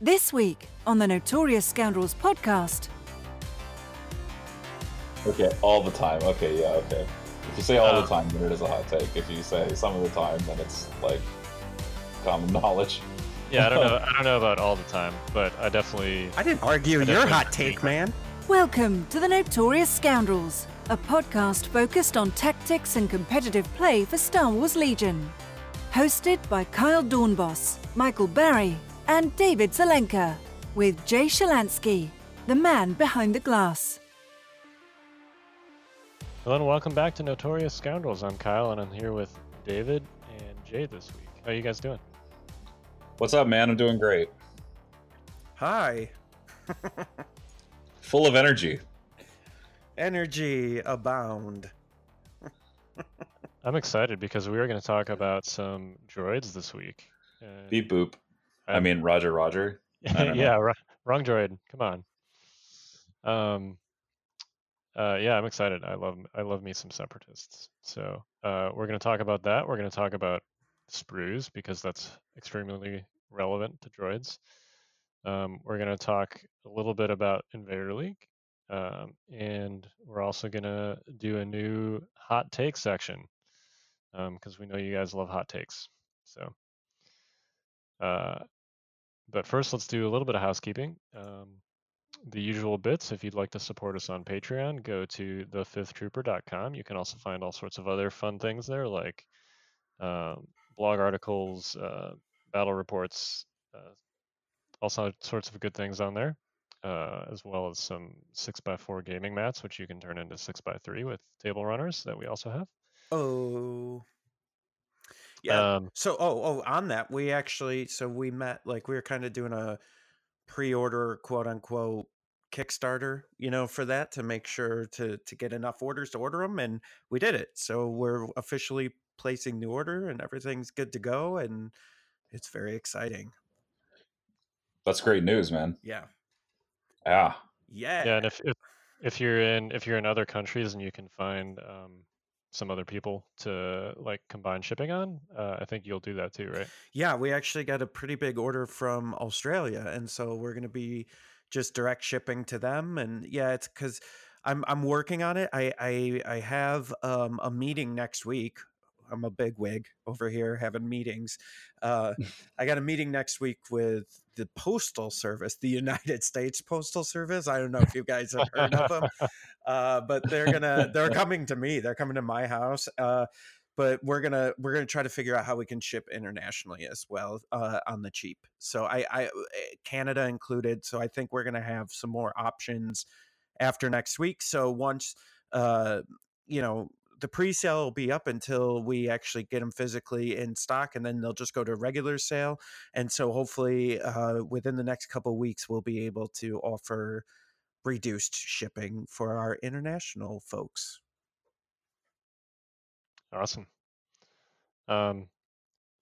This week on the Notorious Scoundrels podcast. Okay, all the time. Okay, yeah, okay. If you say all Uh, the time, then it is a hot take. If you say some of the time, then it's like common knowledge. Yeah, I don't know. I don't know about all the time, but I definitely. I didn't argue I your definitely hot take, man. Welcome to the Notorious Scoundrels, a podcast focused on tactics and competitive play for Star Wars Legion. Hosted by Kyle Dornbos, Michael Barry, and David Zelenka, with Jay Shalansky, the man behind the glass. Hello and welcome back to Notorious Scoundrels. I'm Kyle, and I'm here with David and Jay this week. How are you guys doing? What's up, man? I'm doing great. Hi. Full of energy. Energy abound. I'm excited because we are going to talk about some droids this week. And- Beep boop. I mean, Roger, Roger. I don't know. yeah, wr- wrong droid. Come on. Um, uh, yeah, I'm excited. I love I love me some separatists. So uh, we're going to talk about that. We're going to talk about sprues because that's extremely relevant to droids. Um, we're going to talk a little bit about Invader League, um, and we're also going to do a new hot take section Um, because we know you guys love hot takes. So. Uh, but first, let's do a little bit of housekeeping. Um, the usual bits. If you'd like to support us on Patreon, go to thefifthtrooper.com. You can also find all sorts of other fun things there, like um, blog articles, uh, battle reports, uh, all sorts of good things on there, uh, as well as some 6x4 gaming mats, which you can turn into 6x3 with table runners that we also have. Oh. Yeah. Um, so, oh, oh, on that, we actually, so we met, like, we were kind of doing a pre-order, quote unquote, Kickstarter, you know, for that to make sure to to get enough orders to order them, and we did it. So we're officially placing the order, and everything's good to go, and it's very exciting. That's great news, man. Yeah. Yeah. Yeah. yeah, and if, if if you're in if you're in other countries and you can find um, some other people to like combine shipping on, uh, I think you'll do that too, right? Yeah, we actually got a pretty big order from Australia, and so we're going to be just direct shipping to them. And yeah, it's because I'm I'm working on it. I I, I have um, a meeting next week. I'm a big wig over here having meetings. Uh, I got a meeting next week with the Postal Service, the United States Postal Service. I don't know if you guys have heard of them, uh, but they're gonna they're coming to me. They're coming to my house. Uh, but we're gonna we're gonna try to figure out how we can ship internationally as well uh, on the cheap. So I, I Canada included. So I think we're gonna have some more options after next week. So once uh, you know the pre-sale will be up until we actually get them physically in stock, and then they'll just go to regular sale. And so hopefully uh, within the next couple of weeks we'll be able to offer reduced shipping for our international folks. Awesome. Um,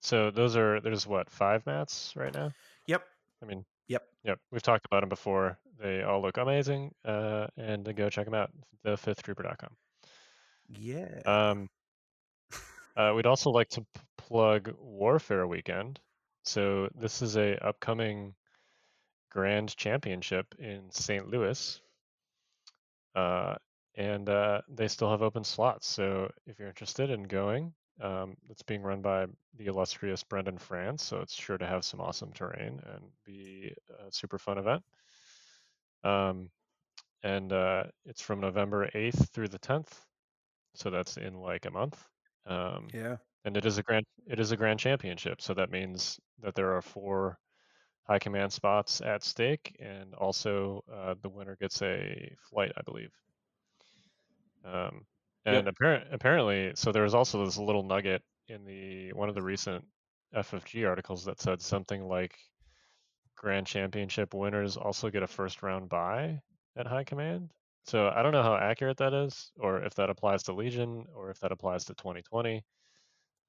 so those are there's what five mats right now. Yep. I mean, Yep. yep, we've talked about them before. They all look amazing, uh, and go check them out. Thefifthtrooper.com. Yeah. Um, uh, we'd also like to p- plug Warfare Weekend. So this is a upcoming Grand Championship in St. Louis, uh, and uh, they still have open slots. So if you're interested in going, um, it's being run by the illustrious Brendan France. So it's sure to have some awesome terrain and be a super fun event. Um, and uh, it's from November 8th through the 10th so that's in like a month. Um, yeah. and it is a grand it is a grand championship, so that means that there are four high command spots at stake, and also uh, the winner gets a flight, I believe. Um, Yep. and apparent, apparently, so there was also this little nugget in the one of the recent FFG articles that said something like grand championship winners also get a first round bye at high command. So I don't know how accurate that is, or if that applies to Legion, or if that applies to 2020.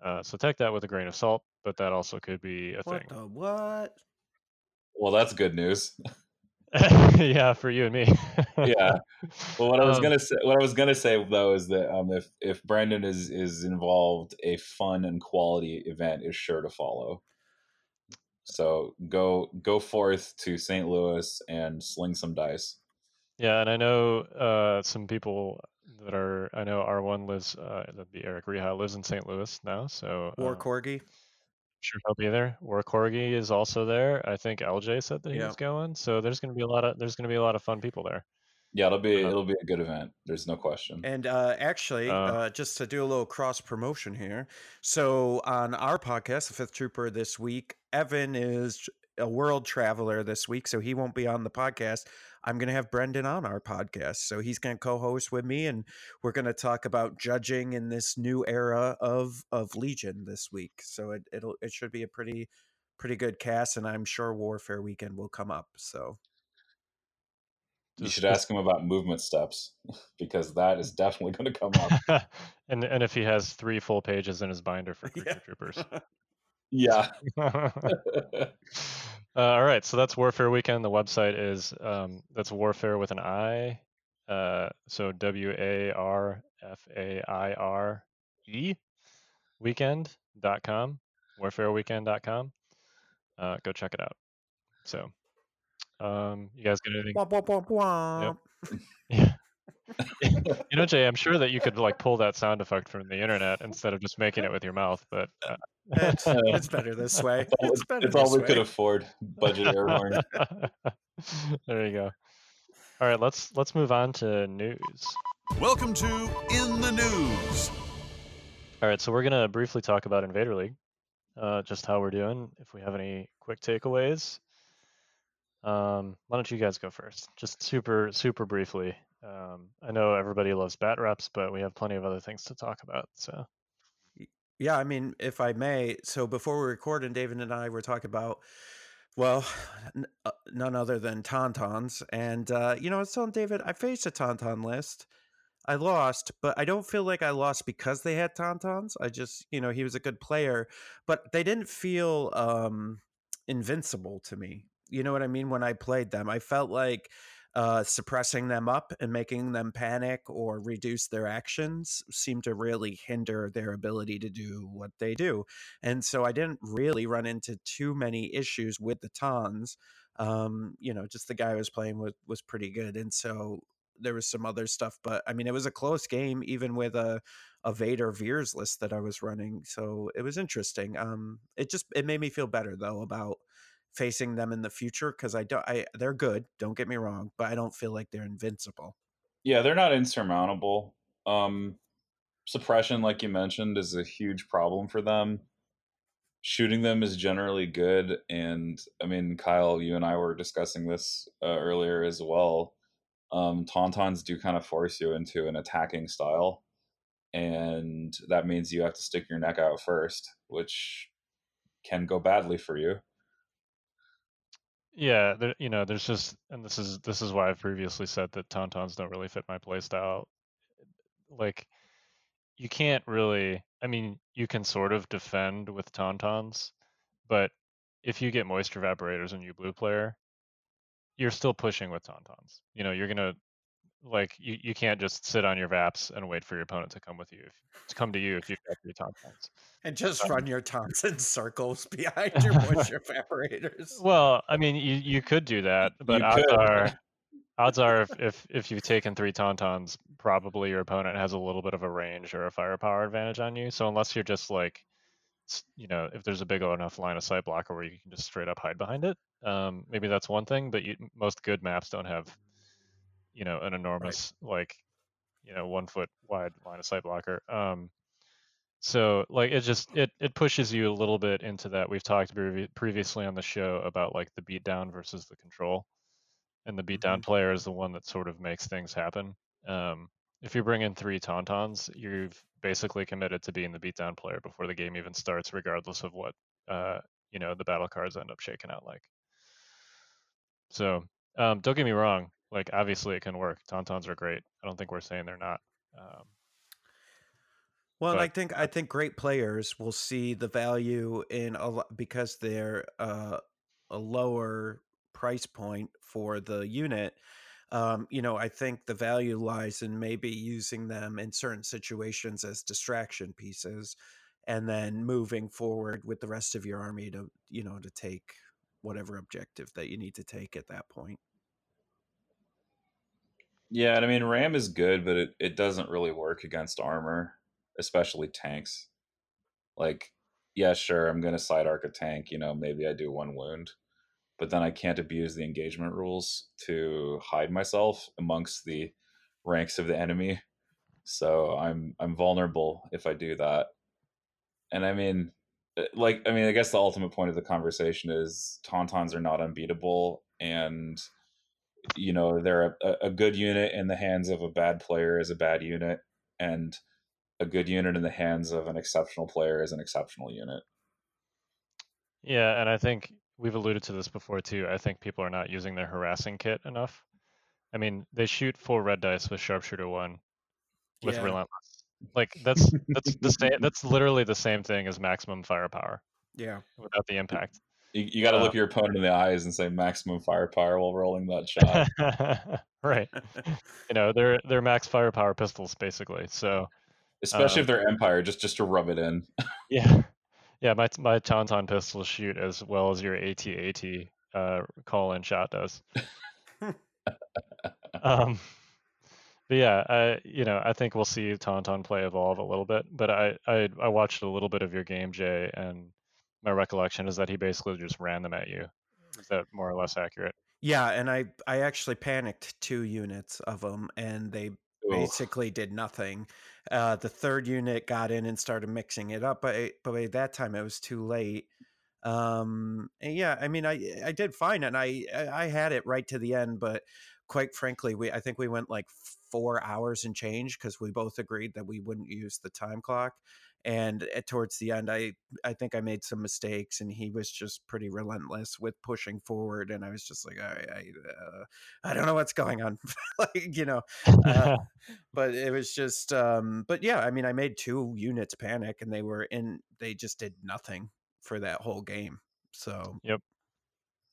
Uh, so take that with a grain of salt, but that also could be a What thing. the what? Well, that's good news. yeah, for you and me. yeah. Well, what I was Um, gonna say, what I was gonna say though, is that um, if if Brandon is is involved, a fun and quality event is sure to follow. So go go forth to St. Louis and sling some dice. Yeah, and I know uh, some people that are. I know R1 lives. Uh, that'd be Eric Reha lives in St. Louis now. So War um, Corgi. sure he'll be there. War Corgi is also there. I think LJ said that he Yeah. was going. So there's gonna be a lot of there's gonna be a lot of fun people there. Yeah, it'll be Uh, it'll be a good event. There's no question. And uh, actually, Uh. uh, just to do a little cross promotion here. So, on our podcast, The Fifth Trooper, this week, Evan is a world traveler this week, so he won't be on the podcast. I'm going to have Brendan on our podcast. So, he's going to co host with me, and we're going to talk about judging in this new era of, of Legion this week. So, it, it'll, it should be a pretty, pretty good cast, and I'm sure Warfare Weekend will come up. So, you should ask him about movement steps because that is definitely going to come up. and and if he has three full pages in his binder for Creature Yeah. Troopers. Yeah. uh, all right, so that's Warfare Weekend. The website is um, that's Warfare with an I. Uh, so W A R F A I R E weekend.com, warfareweekend.com. Uh, go check it out. So, um, you guys got anything? womp, womp, womp, womp. Yeah. You know, Jay, I'm sure that you could like pull that sound effect from the internet instead of just making it with your mouth, but uh, It's, it's better this way. It's all, It's better it's all we way. could afford. Budget air horn. there you go. All right, let's let's move on to news. Welcome to In the News. All right, so we're gonna briefly talk about Invader League, uh, just how we're doing. If we have any quick takeaways, um, why don't you guys go first? Just super super briefly. Um, I know everybody loves bat reps, but we have plenty of other things to talk about. So Yeah, I mean, if I may, so before we record, and David and I were talking about, well, n- uh, none other than Tauntauns. And, uh, you know, I was telling David, I faced a Tauntaun list. I lost, but I don't feel like I lost because they had Tauntauns. I just, you know, he was a good player, but they didn't feel um, invincible to me. You know what I mean? When I played them, I felt like uh, suppressing them up and making them panic or reduce their actions seemed to really hinder their ability to do what they do. And so I didn't really run into too many issues with the Tons. Um, you know, just the guy I was playing with was pretty good. And so there was some other stuff, but I mean, it was a close game, even with a, a Vader Veers list that I was running. So it was interesting. Um, it just, it made me feel better though about facing them in the future because I don't. I they're good. Don't get me wrong, but I don't feel like they're invincible. Yeah, they're not insurmountable. Um, suppression, like you mentioned, is a huge problem for them. Shooting them is generally good, and I mean, Kyle, you and I were discussing this uh, earlier as well. Um, Tauntauns do kind of force you into an attacking style, and that means you have to stick your neck out first, which can go badly for you. Yeah, there, you know, there's just, and this is this is why I've previously said that tauntauns don't really fit my playstyle. Like, you can't really. I mean, you can sort of defend with tauntauns, but if you get moisture evaporators and you blue player, you're still pushing with tauntauns. You know, you're gonna like you, you can't just sit on your vaps and wait for your opponent to come with you, if, to come to you if you've got three tauntauns. And just Um, run your taunts in circles behind your moisture evaporators. Well, I mean, you you could do that, but You odds could. are odds are if, if if you've taken three tauntauns, probably your opponent has a little bit of a range or a firepower advantage on you. So unless you're just like, you know, if there's a big enough line of sight blocker where you can just straight up hide behind it, um, maybe that's one thing. But you, most good maps don't have, you know, an enormous like, you know, one foot wide line of sight blocker. Um, so like it just it it pushes you a little bit into that. We've talked previ- previously on the show about like the beatdown versus the control, and the beatdown player is the one that sort of makes things happen. Um, if you bring in three tauntauns, you've basically committed to being the beatdown player before the game even starts, regardless of what uh, you know the battle cards end up shaking out like. So um, don't get me wrong. Like obviously it can work. Tauntauns are great. I don't think we're saying they're not. Um, Well, and I think I think great players will see the value in a because they're uh, a lower price point for the unit. Um, you know, I think the value lies in maybe using them in certain situations as distraction pieces, and then moving forward with the rest of your army to you know to take whatever objective that you need to take at that point. Yeah, and I mean Ram is good, but it, it doesn't really work against armor, especially tanks. Like, yeah, sure, I'm gonna side arc a tank, you know, maybe I do one wound, but then I can't abuse the engagement rules to hide myself amongst the ranks of the enemy. So I'm I'm vulnerable if I do that. And I mean uh, like I mean I guess the ultimate point of the conversation is tauntauns are not unbeatable and you know they're a, a good unit in the hands of a bad player is a bad unit and a good unit in the hands of an exceptional player is an exceptional unit Yeah, and I think we've alluded to this before too. I think people are not using their harassing kit enough. I mean, they shoot four red dice with sharpshooter one with Yeah. relentless. Like that's that's the same. That's literally the same thing as maximum firepower Yeah. without the impact. You, you got to Uh, look your opponent in the eyes and say maximum firepower while rolling that shot right. You know, they're they're max firepower pistols basically. So especially Um, if they're empire just just to rub it in yeah, yeah. My my tauntaun pistols shoot as well as your AT-AT uh, call-in shot does. um, but yeah, I you know I think we'll see Tauntaun play evolve a little bit. But I, I I watched a little bit of your game, Jay, and my recollection is that he basically just ran them at you. Is that more or less accurate? Yeah, and I I actually panicked two units of them, and they Ooh. basically did nothing. Uh, the third unit got in and started mixing it up, but but by that time it was too late. Um, yeah, I mean, I I did fine, and I I I had it right to the end, but quite frankly, we I think we went like four hours and change because we both agreed that we wouldn't use the time clock. And at, towards the end, I I think I made some mistakes, and he was just pretty relentless with pushing forward, and I was just like, I I, uh, I don't know what's going on, like you know. Uh, but it was just um but yeah i mean i made two units panic and they were in they just did nothing for that whole game so yep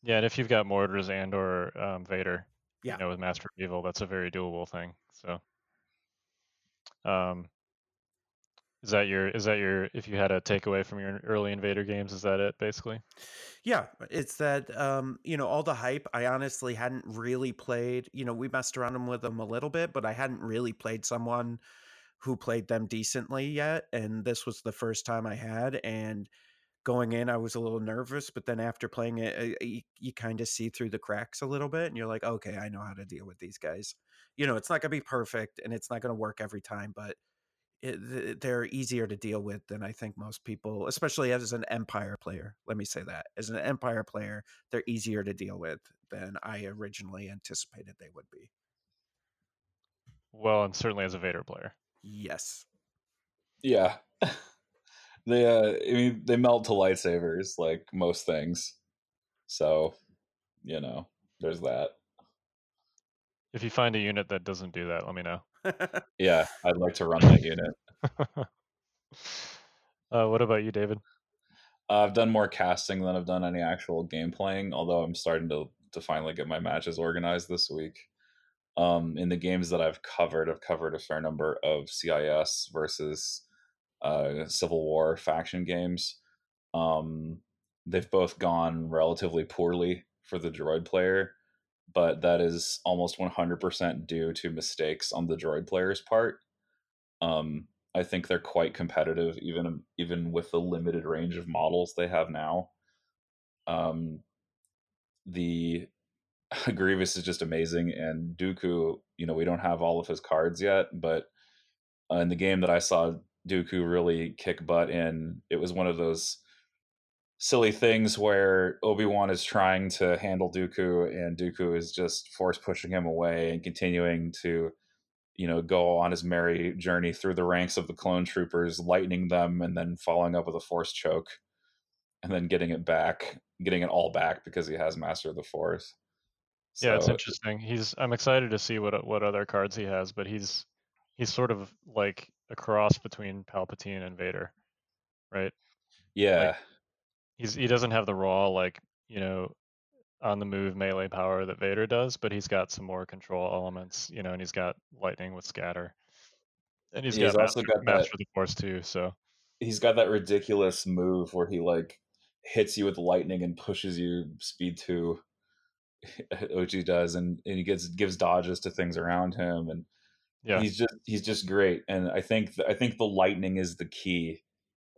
yeah, and if you've got mortars and or um, Vader, Yeah. you know, with Master Evil, that's a very doable thing. So, um, is that your is that your if you had a takeaway from your early Invader games, is that it basically? yeah it's that um you know all the hype i honestly hadn't really played you know we messed around with them a little bit but i hadn't really played someone who played them decently yet and this was the first time i had and going in i was a little nervous but then after playing it uh, you, you kind of see through the cracks a little bit and you're like okay i know how to deal with these guys you know it's not going to be perfect and it's not going to work every time but it, they're easier to deal with than i think most people especially as an empire player let me say that. As an empire player they're easier to deal with than i originally anticipated they would be. Well, and certainly as a Vader player. yes. Yeah. They uh i mean they melt to lightsabers like most things. So you know there's that. If you find a unit that doesn't do that, let me know. yeah i'd like to run that unit uh, what about you, David? Uh, I've done more casting than I've done any actual game playing, although I'm starting to to finally get my matches organized this week. Um, in the games that I've covered, I've covered a fair number of CIS versus uh, Civil War faction games. Um, they've both gone relatively poorly for the droid player, but that is almost 100% due to mistakes on the droid player's part. Um, I think they're quite competitive, even even with the limited range of models they have now. Um, the Grievous is just amazing, and Dooku. You know, we don't have all of his cards yet, but uh, in the game that I saw Dooku really kick butt in, it was one of those silly things where Obi Wan is trying to handle Dooku, and Dooku is just force pushing him away and continuing to you know, go on his merry journey through the ranks of the clone troopers, lightening them, and then following up with a force choke, and then getting it back, getting it all back because he has Master of the Force. yeah, it's interesting. He's I'm excited to see what what other cards he has, but he's he's sort of like a cross between Palpatine and Vader, right? yeah, He's he doesn't have the raw like you know on the move melee power that Vader does, but he's got some more control elements, you know, and he's got lightning with scatter, and he's He's got also master, got that- master of the force too. So he's got that ridiculous move where he like hits you with lightning and pushes you speed two. OG does, and, and he gets gives dodges to things around him, and Yeah. he's just he's just great. And I think th- I think the lightning is the key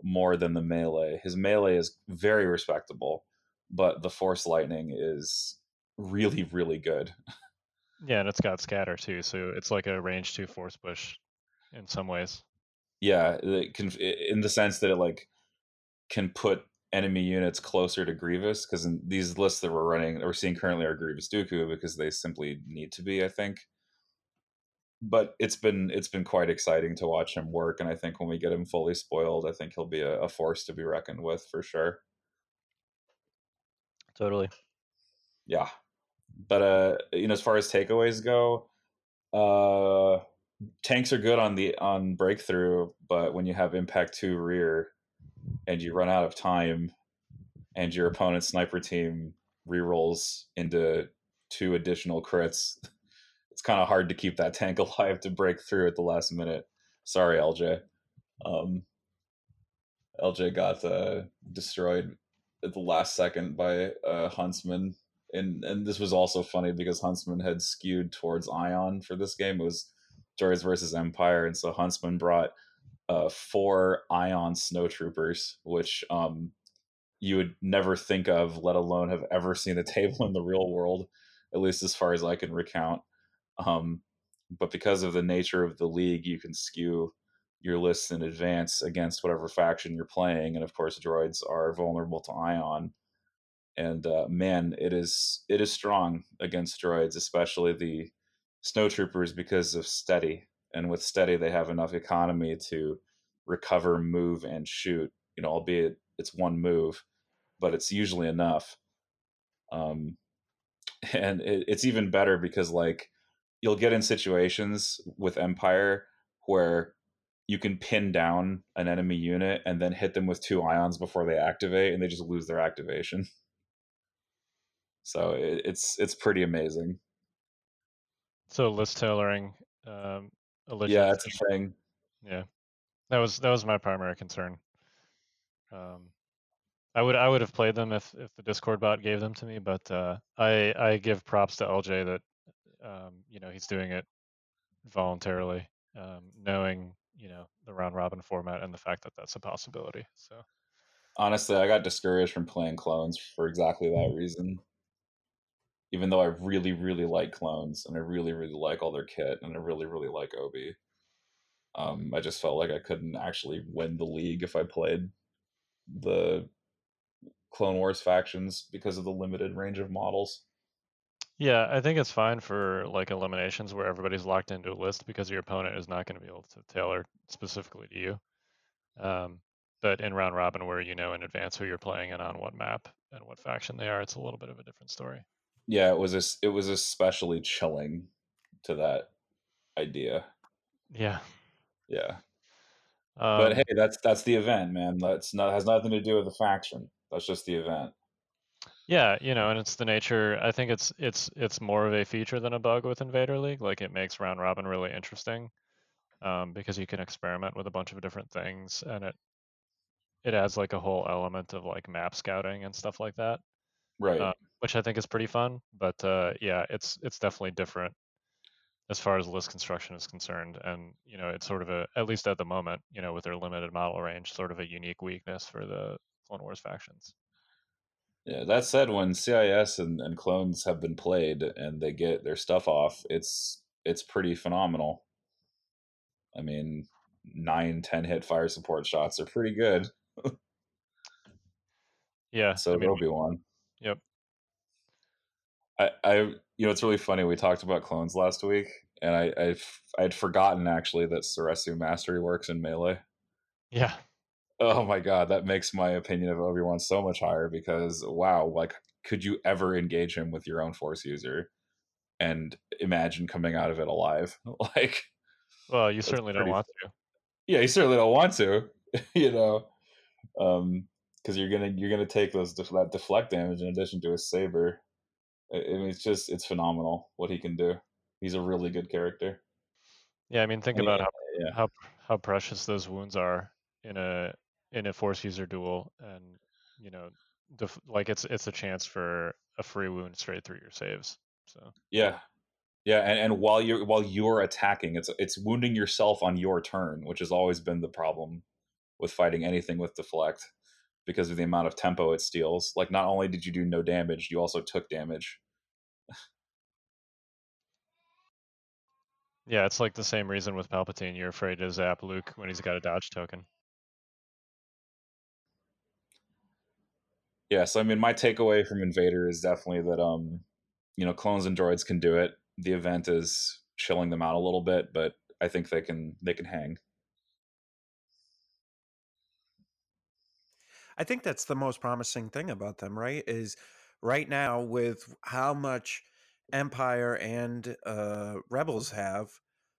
more than the melee. His melee is very respectable, but the force lightning is really really good. Yeah, and it's got scatter too, so it's like a range two force push in some ways. Yeah, it can in the sense that it like can put enemy units closer to Grievous because these lists that we're running, that we're seeing currently are Grievous Dooku because they simply need to be, I think. But it's been it's been quite exciting to watch him work, and I think when we get him fully spoiled, I think he'll be a, a force to be reckoned with for sure. Totally. Yeah, but uh, you know, as far as takeaways go, uh, tanks are good on the on breakthrough, but when you have impact two rear, and you run out of time, and your opponent's sniper team rerolls into two additional crits, it's kind of hard to keep that tank alive to break through at the last minute. Sorry, LJ. Um, LJ got uh, destroyed at the last second by uh, Huntsman, and and this was also funny because Huntsman had skewed towards Ion for this game. It was Droids versus Empire, and so Huntsman brought uh, four Ion snowtroopers, which um, you would never think of, let alone have ever seen a table in the real world, at least as far as I can recount. Um, but because of the nature of the league, you can skew your lists in advance against whatever faction you're playing, and of course, droids are vulnerable to ion. And uh, man, it is it is strong against droids, especially the snowtroopers, because of steady. And with steady, they have enough economy to recover, move, and shoot. You know, albeit it's one move, but it's usually enough. Um, and it, it's even better because like you'll get in situations with Empire where you can pin down an enemy unit and then hit them with two ions before they activate, and they just lose their activation. So it, it's it's pretty amazing. So list tailoring, um, Yeah, it's a thing. Yeah, that was that was my primary concern. Um, I would I would have played them if if the Discord bot gave them to me, but uh, I I give props to LJ that um, you know he's doing it voluntarily, um, knowing you know the round robin format and the fact that that's a possibility. So Honestly, I got discouraged from playing clones for exactly that reason. Even though I really, really like clones and I really, really like all their kit and I really, really like Obi, um, I just felt like I couldn't actually win the league if I played the Clone Wars factions because of the limited range of models. Yeah, I think it's fine for like eliminations where everybody's locked into a list because your opponent is not going to be able to tailor specifically to you. Um, but in round robin, where you know in advance who you're playing and on what map and what faction they are, it's a little bit of a different story. Yeah, it was es- it was especially chilling to that idea. Yeah. Yeah, Um, but hey, that's that's the event, man. That's not has nothing to do with the faction. That's just the event. Yeah, you know, and it's the nature. I think it's it's it's more of a feature than a bug with Invader League. Like it makes round robin really interesting um, because you can experiment with a bunch of different things, and it it adds like a whole element of like map scouting and stuff like that, Right. uh, which I think is pretty fun. But uh, yeah, it's it's definitely different as far as list construction is concerned, and you know, it's sort of a at least at the moment, you know, with their limited model range, sort of a unique weakness for the Clone Wars factions. Yeah, that said, when CIS and, and clones have been played and they get their stuff off, it's it's pretty phenomenal. I mean, nine, ten hit fire support shots are pretty good. Yeah, So I mean, be one. yep. I, I, you know, it's really funny. We talked about clones last week, and I, I, I'd forgotten actually that Soresu Mastery works in melee. Yeah, Oh my god, that makes my opinion of Obi Wan so much higher because wow, like, could you ever engage him with your own Force user and imagine coming out of it alive? Like, well, you certainly don't want to. yeah, you certainly don't want to, you know, um, because you're gonna you're gonna take those def- that deflect damage in addition to his saber. I, I mean, it's just it's phenomenal what he can do. He's a really good character. Yeah, I mean, think And he- about how yeah. how how precious those wounds are in a in a force user duel, and you know, def- like it's it's a chance for a free wound straight through your saves. So Yeah, yeah, and, and while you're while you're attacking, it's it's wounding yourself on your turn, which has always been the problem with fighting anything with deflect because of the amount of tempo it steals. Like not only did you do no damage, you also took damage. yeah, it's like the same reason with Palpatine. You're afraid to zap Luke when he's got a dodge token. Yeah, so I mean, my takeaway from Invader is definitely that um, you know, clones and droids can do it. The event is chilling them out a little bit, but I think they can they can hang. I think that's the most promising thing about them, right? Is right now with how much Empire and uh, Rebels have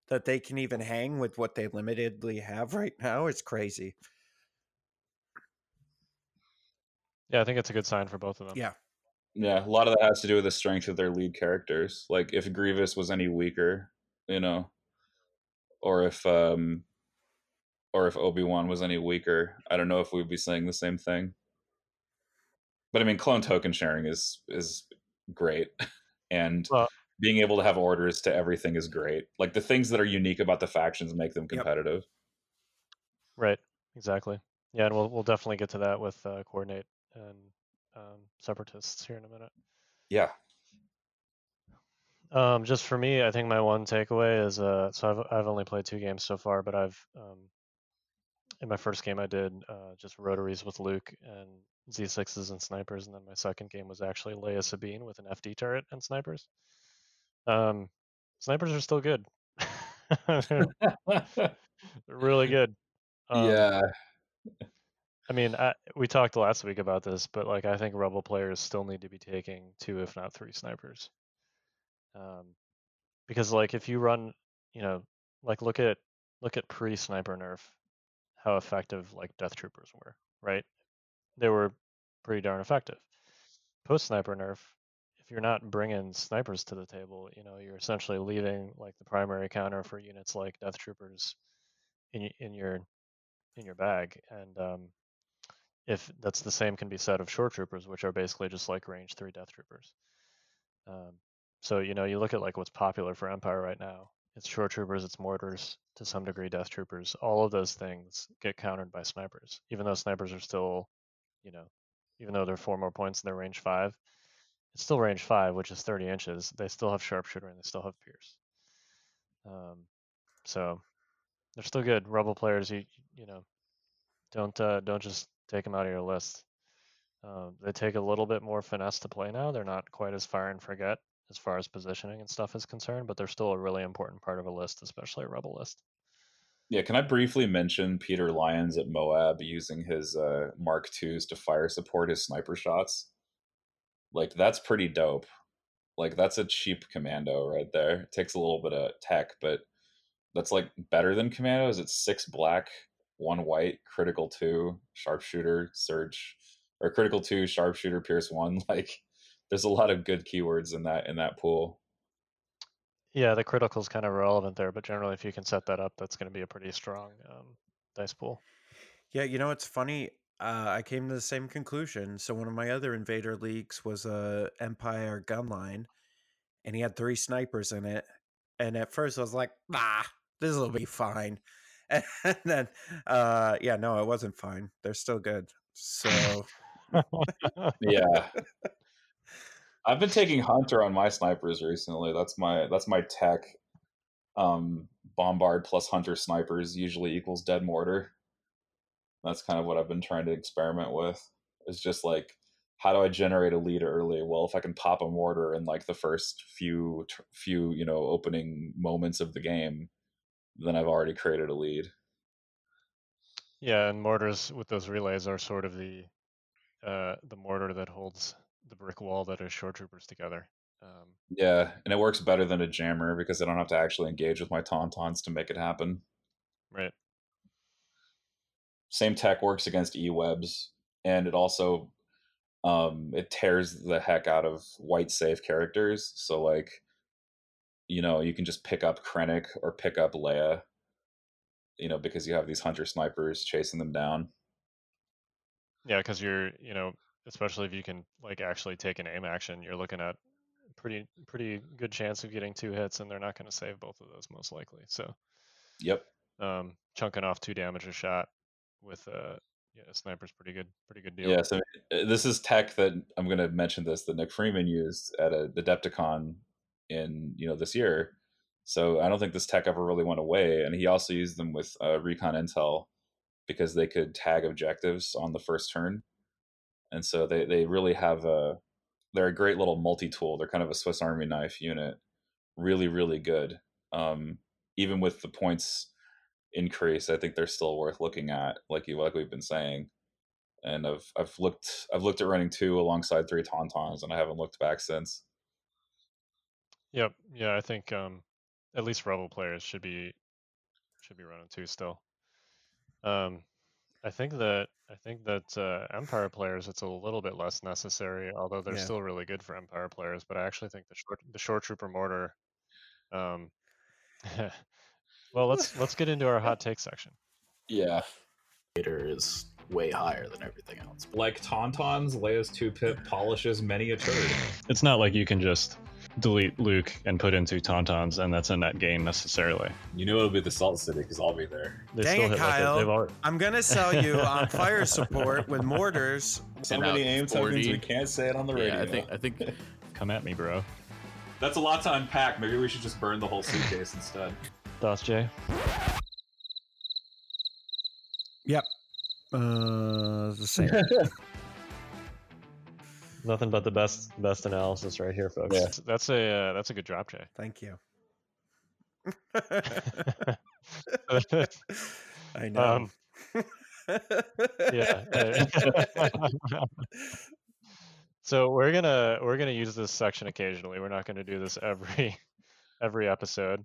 that they can even hang with what they limitedly have right now. It's crazy. Yeah, I think it's a good sign for both of them. Yeah. Yeah, a lot of that has to do with the strength of their lead characters. Like if Grievous was any weaker, you know, or if um or if Obi-Wan was any weaker, I don't know if we'd be saying the same thing. But I mean clone token sharing is is great and Well- being able to have orders to everything is great. Like the things that are unique about the factions make them Yep. competitive. Right. Exactly. Yeah, and we'll we'll definitely get to that with uh, coordinate and um, separatists here in a minute. Yeah. Um, just for me, I think my one takeaway is uh, so I've I've only played two games so far, but I've um, in my first game I did uh, just rotaries with Luke and Z6s and snipers, and then my second game was actually Leia Sabine with an FD turret and snipers. Um, snipers are still good. They're really good. Um, yeah. I mean, I, we talked last week about this, but like I think Rebel players still need to be taking two, if not three, snipers. Um, because like if you run, you know, like look at look at pre-sniper nerf, how effective like death troopers were, right? They were pretty darn effective. Post-sniper nerf, if you're not bringing snipers to the table, you know, you're essentially leaving like the primary counter for units like death troopers in in your in your bag, and um, if that's the same can be said of shore troopers, which are basically just like range three death troopers. Um, so you know, you look at like what's popular for Empire right now. It's shore troopers, it's mortars, to some degree death troopers. All of those things get countered by snipers, even though snipers are still, you know, even though they're four more points in their range five, it's still range five, which is 30 inches. They still have sharpshooter and they still have pierce. Um, so they're still good. Rebel players, you you know, don't uh, don't just take them out of your list. Um, they take a little bit more finesse to play now. They're not quite as fire and forget as far as positioning and stuff is concerned, but they're still a really important part of a list, especially a rebel list. Yeah, can I briefly mention Peter Lyons at Moab using his uh, Mark IIs to fire support his sniper shots? Like, that's pretty dope. Like, that's a cheap commando right there. It takes a little bit of tech, but that's like better than commandos. It's six black, one white, critical two, sharpshooter, surge, or critical two, sharpshooter, pierce one. Like, there's a lot of good keywords in that in that pool. Yeah, the critical is kind of relevant there, but generally, if you can set that up, that's going to be a pretty strong um, dice pool. Yeah, you know, it's funny. Uh, I came to the same conclusion. So one of my other Invader leagues was a Empire gunline, and he had three snipers in it. And at first, I was like, "Ah, this will be fine." And then, uh, yeah, no, it wasn't fine. They're still good. So Yeah. I've been taking Hunter on my snipers recently. That's my that's my tech. Um, bombard plus Hunter snipers usually equals dead mortar. That's kind of what I've been trying to experiment with. It's just like, how do I generate a lead early? Well, if I can pop a mortar in like the first few few you know opening moments of the game, then I've already created a lead. yeah, and mortars with those relays are sort of the uh, the mortar that holds the brick wall that is shore troopers together. Um, Yeah, and it works better than a jammer because I don't have to actually engage with my tauntauns to make it happen. right. same tech works against e-webs and it also um it tears the heck out of white safe characters so like you know you can just pick up krennic or pick up leia you know because you have these hunter snipers chasing them down Yeah, because you're, you know, especially if you can like actually take an aim action, you're looking at pretty pretty good chance of getting two hits, and they're not going to save both of those most likely. So, Yep. um, chunking off two damage a shot with uh, yeah, a sniper's pretty good, pretty good deal. Yeah, so this is tech that I'm going to mention this that Nick Freeman used at a the Adepticon in you know this year. So I don't think this tech ever really went away, and he also used them with uh, Recon Intel because they could tag objectives on the first turn, and so they they really have a they're a great little multi tool. They're kind of a Swiss Army knife unit, really really good. Um, even with the points increase, I think they're still worth looking at, like you like we've been saying and I've I've looked I've looked at running two alongside three tauntauns, and I haven't looked back since. Yep. Yeah, I think um, at least rebel players should be should be running two still. Um, I think that I think that uh, Empire players it's a little bit less necessary, although they're Yeah. still really good for Empire players. But I actually think the short the shore trooper mortar. Um, well, let's let's get into our hot take section. Yeah, Vader is way higher than everything else. like tauntauns, Leia's two pip polishes many a turd. It's not like you can just delete Luke and put in two tauntauns, and that's a net gain necessarily. You know it'll be the Salt City because I'll be there. They Dang still it, hit like Kyle. a, already, I'm gonna sell you on fire support with mortars. So About many aim tokens 40. we can't say it on the radio. Yeah, I think I think come at me, bro. That's a lot to unpack. Maybe we should just burn the whole suitcase instead. Das J. Yep. Uh, the same. Nothing but the best best analysis right here, folks. Yeah. That's a uh, that's a good drop, Jay. Thank you. um, I know. yeah. uh, so we're gonna we're gonna use this section occasionally. We're not gonna do this every every episode.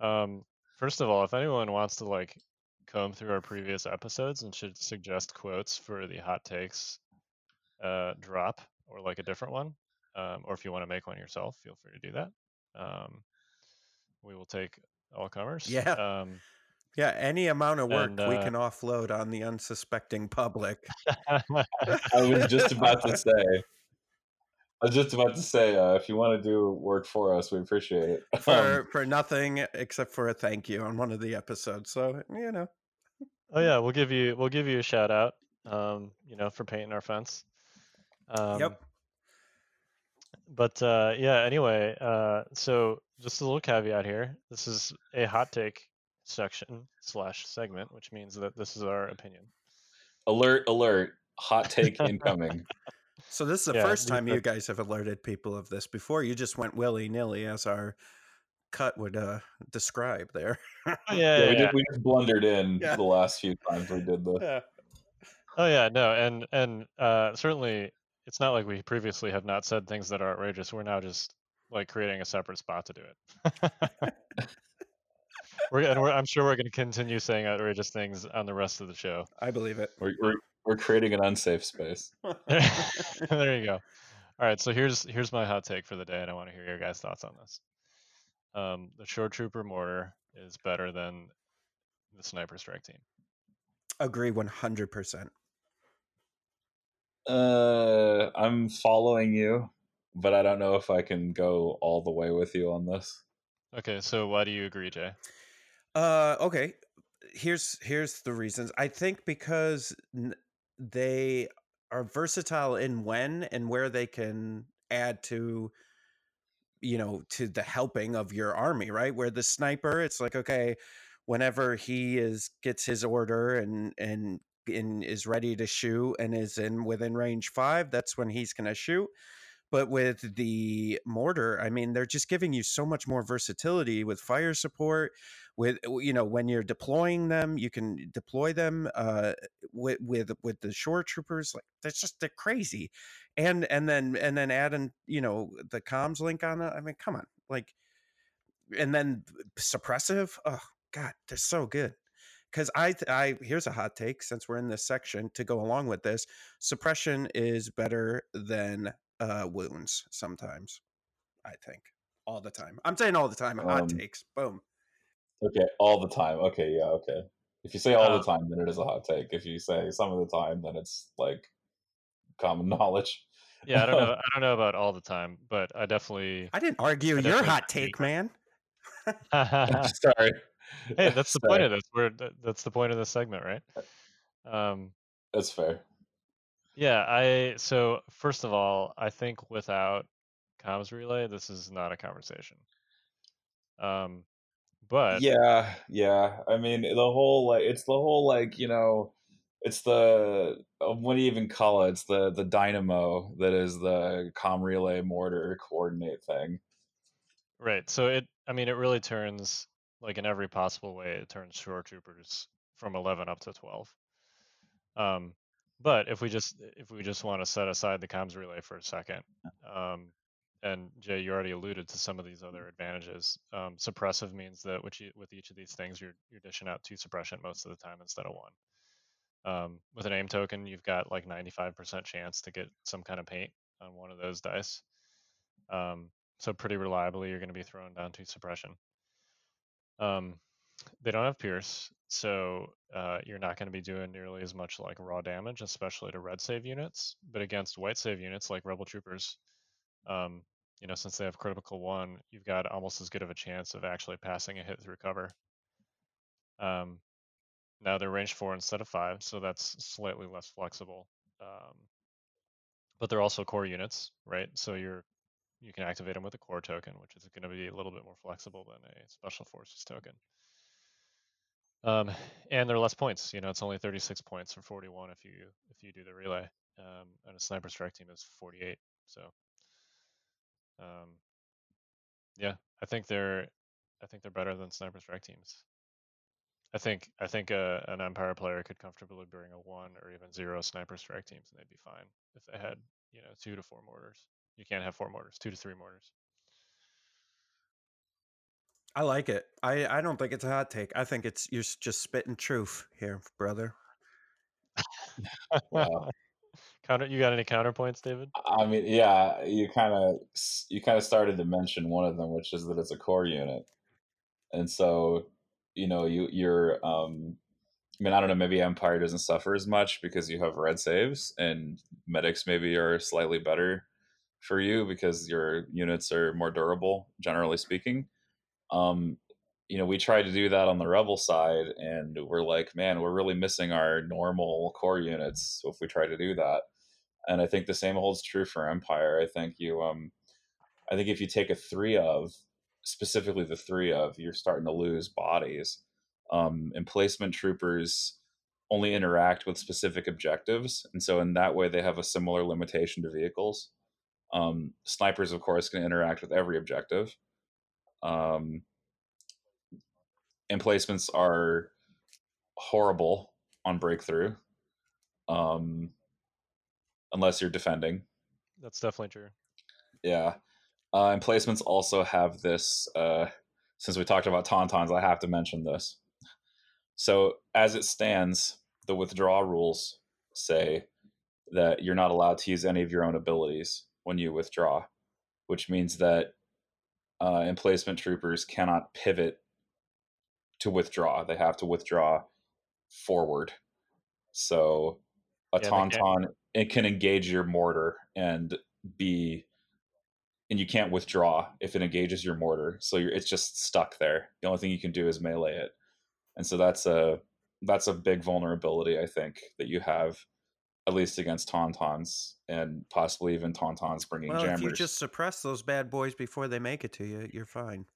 Um, first of all, if anyone wants to like comb through our previous episodes and should suggest quotes for the hot takes uh, drop or like a different one, um, or if you want to make one yourself, feel free to do that. Um, we will take all comers. Yeah. Um, yeah, any amount of work And, we uh, can offload on the unsuspecting public. I was just about to say. I was just about to say, uh, if you want to do work for us, we appreciate it. Um, for for nothing except for a thank you on one of the episodes. So you know, Oh yeah, we'll give you we'll give you a shout out. Um, you know, for painting our fence. Um, yep. But uh, yeah, anyway, uh, so just a little caveat here. This is a hot take section slash segment, which means that this is our opinion. alert! Alert! Hot take incoming. So this is the Yeah, first time you guys have alerted people of this. Before you just went willy nilly, as our cut would uh, describe there. Oh, yeah, Yeah, yeah, we, yeah. just, we just blundered in Yeah. the last few times we did this. yeah. Oh yeah, no, and and uh, certainly it's not like we previously have not said things that are outrageous. We're now just like creating a separate spot to do it. we're, and we're, I'm sure we're going to continue saying outrageous things on the rest of the show. I believe it. We're, we're, we're creating an unsafe space. there you go. All right, so here's here's my hot take for the day, and I want to hear your guys' thoughts on this. Um, the shore trooper mortar is better than the sniper strike team. Agree one hundred percent. Uh, I'm following you, but I don't know if I can go all the way with you on this. Okay, so why do you agree, Jay? Uh, okay. Here's here's the reasons. I think because n- they are versatile in when and where they can add to you know to the helping of your army right where the sniper it's like okay whenever he is gets his order and and and is ready to shoot and is in within range 5 that's when he's going to shoot. But with the mortar i mean they're just giving you so much more versatility with fire support with you know when you're deploying them you can deploy them uh with with with the shore troopers like that's just they're crazy. And and then and then adding you know the comms link on it i mean come on like and then suppressive? Oh god they're so good because I, I here's a hot take since we're in this section to go along with this suppression is better than uh wounds sometimes i think all the time i'm saying all the time hot Um, takes boom Okay, all the time. Okay, yeah, okay. If you say all Uh, the time, then it is a hot take. If you say some of the time, then it's like common knowledge. Yeah, I don't know. I don't know about all the time, but I definitely. I didn't argue I your hot take, man. Sorry. Hey, that's the point of this. We're that's the point of this segment, right? Um, That's fair. yeah, I so first of all, I think without comms relay, this is not a conversation. Um, but Yeah, yeah. I mean, the whole like it's the whole like you know, it's the uh, what do you even call it? It's the the dynamo that is the com relay mortar coordinate thing. right, so it I mean it really turns like in every possible way it turns shore troopers from 11 up to 12. Um, but if we just if we just want to set aside the comms relay for a second, um, and Jay, you already alluded to some of these other advantages. Um, suppressive means that with, you, with each of these things, you're you're dishing out two suppression most of the time instead of one. Um, with an aim token, you've got like 95% chance to get some kind of paint on one of those dice. Um, so pretty reliably, you're going to be throwing down two suppression. Um, they don't have pierce, so uh, you're not going to be doing nearly as much like raw damage, especially to red save units. But against white save units like rebel troopers, um, you know, since they have critical one, you've got almost as good of a chance of actually passing a hit through cover. Um, now they're range four instead of five, so that's slightly less flexible. Um, but they're also core units, right? So you're you can activate them with a core token, which is going to be a little bit more flexible than a special forces token. Um, and they're less points. You know, it's only 36 points for 41 if you if you do the relay. Um, and a sniper strike team is 48. So, um, yeah, I think they're I think they're better than sniper strike teams. I think I think uh, an Empire player could comfortably bring a one or even zero sniper strike teams, and they'd be fine if they had you know two to four mortars. You can't have four mortars, two to three mortars. I like it. I, I don't think it's a hot take. I think it's you're just spitting truth here, brother. Wow. Counter, you got any counterpoints, David? I mean, yeah, you kind of you kind of started to mention one of them, which is that it's a core unit, and so you know you you're um, I mean, I don't know, maybe Empire doesn't suffer as much because you have red saves, and medics maybe are slightly better for you because your units are more durable, generally speaking. Um, you know, we tried to do that on the rebel side, and we're like, man, we're really missing our normal core units if we try to do that and I think the same holds true for Empire. I think you, um, I think if you take a three of, specifically the three of, you're starting to lose bodies. Um, emplacement troopers only interact with specific objectives, and so in that way they have a similar limitation to vehicles. Um, snipers, of course, can interact with every objective. Um, emplacements are horrible on breakthrough. Um, unless you're defending. That's definitely true. Yeah. Uh, emplacements also have this. Uh, since we talked about tauntauns, I have to mention this. So, as it stands, the withdraw rules say that you're not allowed to use any of your own abilities when you withdraw, which means that uh, emplacement troopers cannot pivot to withdraw. They have to withdraw forward. So, a Yeah, tauntaun it can engage your mortar and be and you can't withdraw if it engages your mortar so you're, it's just stuck there the only thing you can do is melee it and so that's a that's a big vulnerability i think that you have at least against tauntauns and possibly even tauntauns bringing Well, jammers if you just suppress those bad boys before they make it to you, you're fine.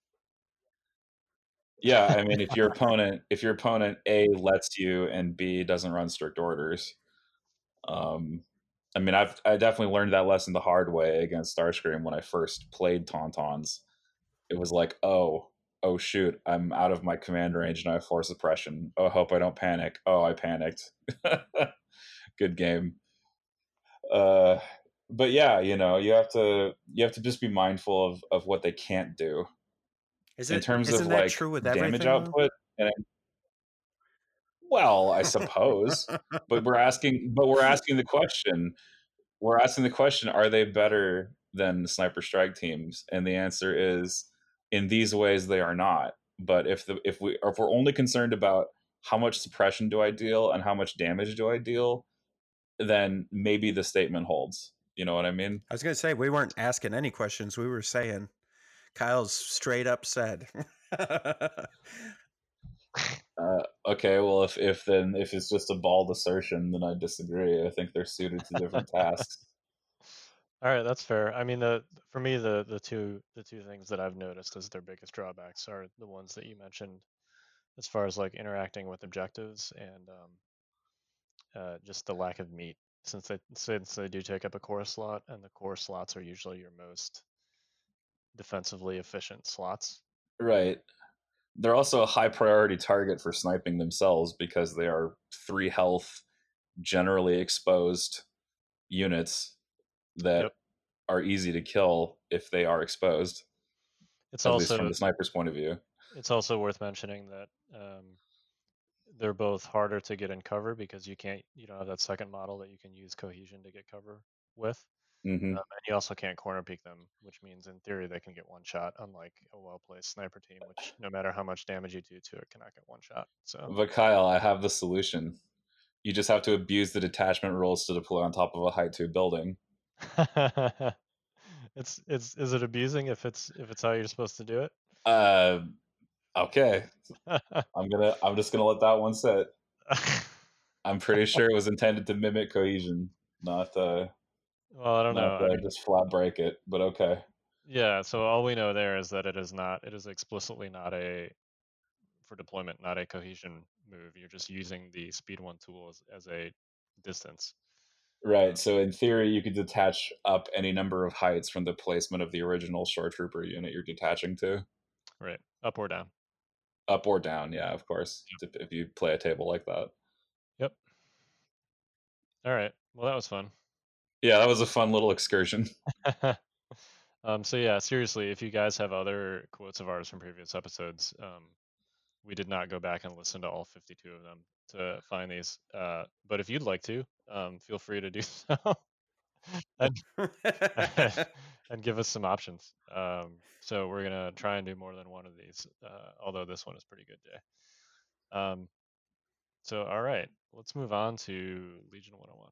yeah i mean if your opponent if your opponent a lets you and b doesn't run strict orders um i mean i've i definitely learned that lesson the hard way against starscream when i first played tauntauns. It was like oh oh shoot i'm out of my command range and i have force suppression. Oh hope i don't panic. Oh i panicked good game. Uh but yeah you know you have to you have to just be mindful of of what they can't do. Is it, in terms of that like true with damage output and well i suppose but we're asking but we're asking the question we're asking the question are they better than sniper strike teams? And the answer is in these ways they are not. But if the if we if we're only concerned about how much suppression do i deal and how much damage do i deal then maybe the statement holds. You know what I mean? I was gonna say we weren't asking any questions. We were saying Kyle's straight up said. Uh, okay, well, if if then if it's just a bald assertion, then I disagree. I think they're suited to different tasks. All right, that's fair. I mean, the for me, the the two the two things that I've noticed as their biggest drawbacks are the ones that you mentioned, as far as like interacting with objectives and um, uh, just the lack of meat, since they since they do take up a core slot, and the core slots are usually your most defensively efficient slots. Right. They're also a high priority target for sniping themselves because they are three health, generally exposed units that Yep. are easy to kill if they are exposed. It's At least also from the sniper's point of view. it's also worth mentioning that um, they're both harder to get in cover because you can't you don't have that second model that you can use cohesion to get cover with. hmm Um, and you also can't corner peek them, which means in theory they can get one shot, unlike a well placed sniper team, which no matter how much damage you do to it, cannot get one shot. So But Kyle, I have the solution. You just have to abuse the detachment rules to deploy on top of a height two building. it's it's is it abusing if it's if it's how you're supposed to do it? Uh, okay, I'm gonna. I'm just gonna let that one sit. I'm pretty sure it was intended to mimic cohesion, not uh, well, I don't know. I just flat break it. But okay. yeah, so all we know there is that it is not it is explicitly not a for deployment, not a cohesion move. You're just using the speed one tool as, as a distance. Right. So in theory, you could detach up any number of heights from the placement of the original shore trooper unit you're detaching to, Right. Up or down. Up or down. Yeah, of course. If if you play a table like that. Yep. All right. Well, that was fun. Yeah, that was a fun little excursion. um, so yeah, seriously, if you guys have other quotes of ours from previous episodes, um, we did not go back and listen to all 52 of them to find these. Uh, but if you'd like to, um, feel free to do so and give us some options. Um, so we're gonna try and do more than one of these, uh, although this one is pretty good, day. Um, so all right, let's move on to Legion 101.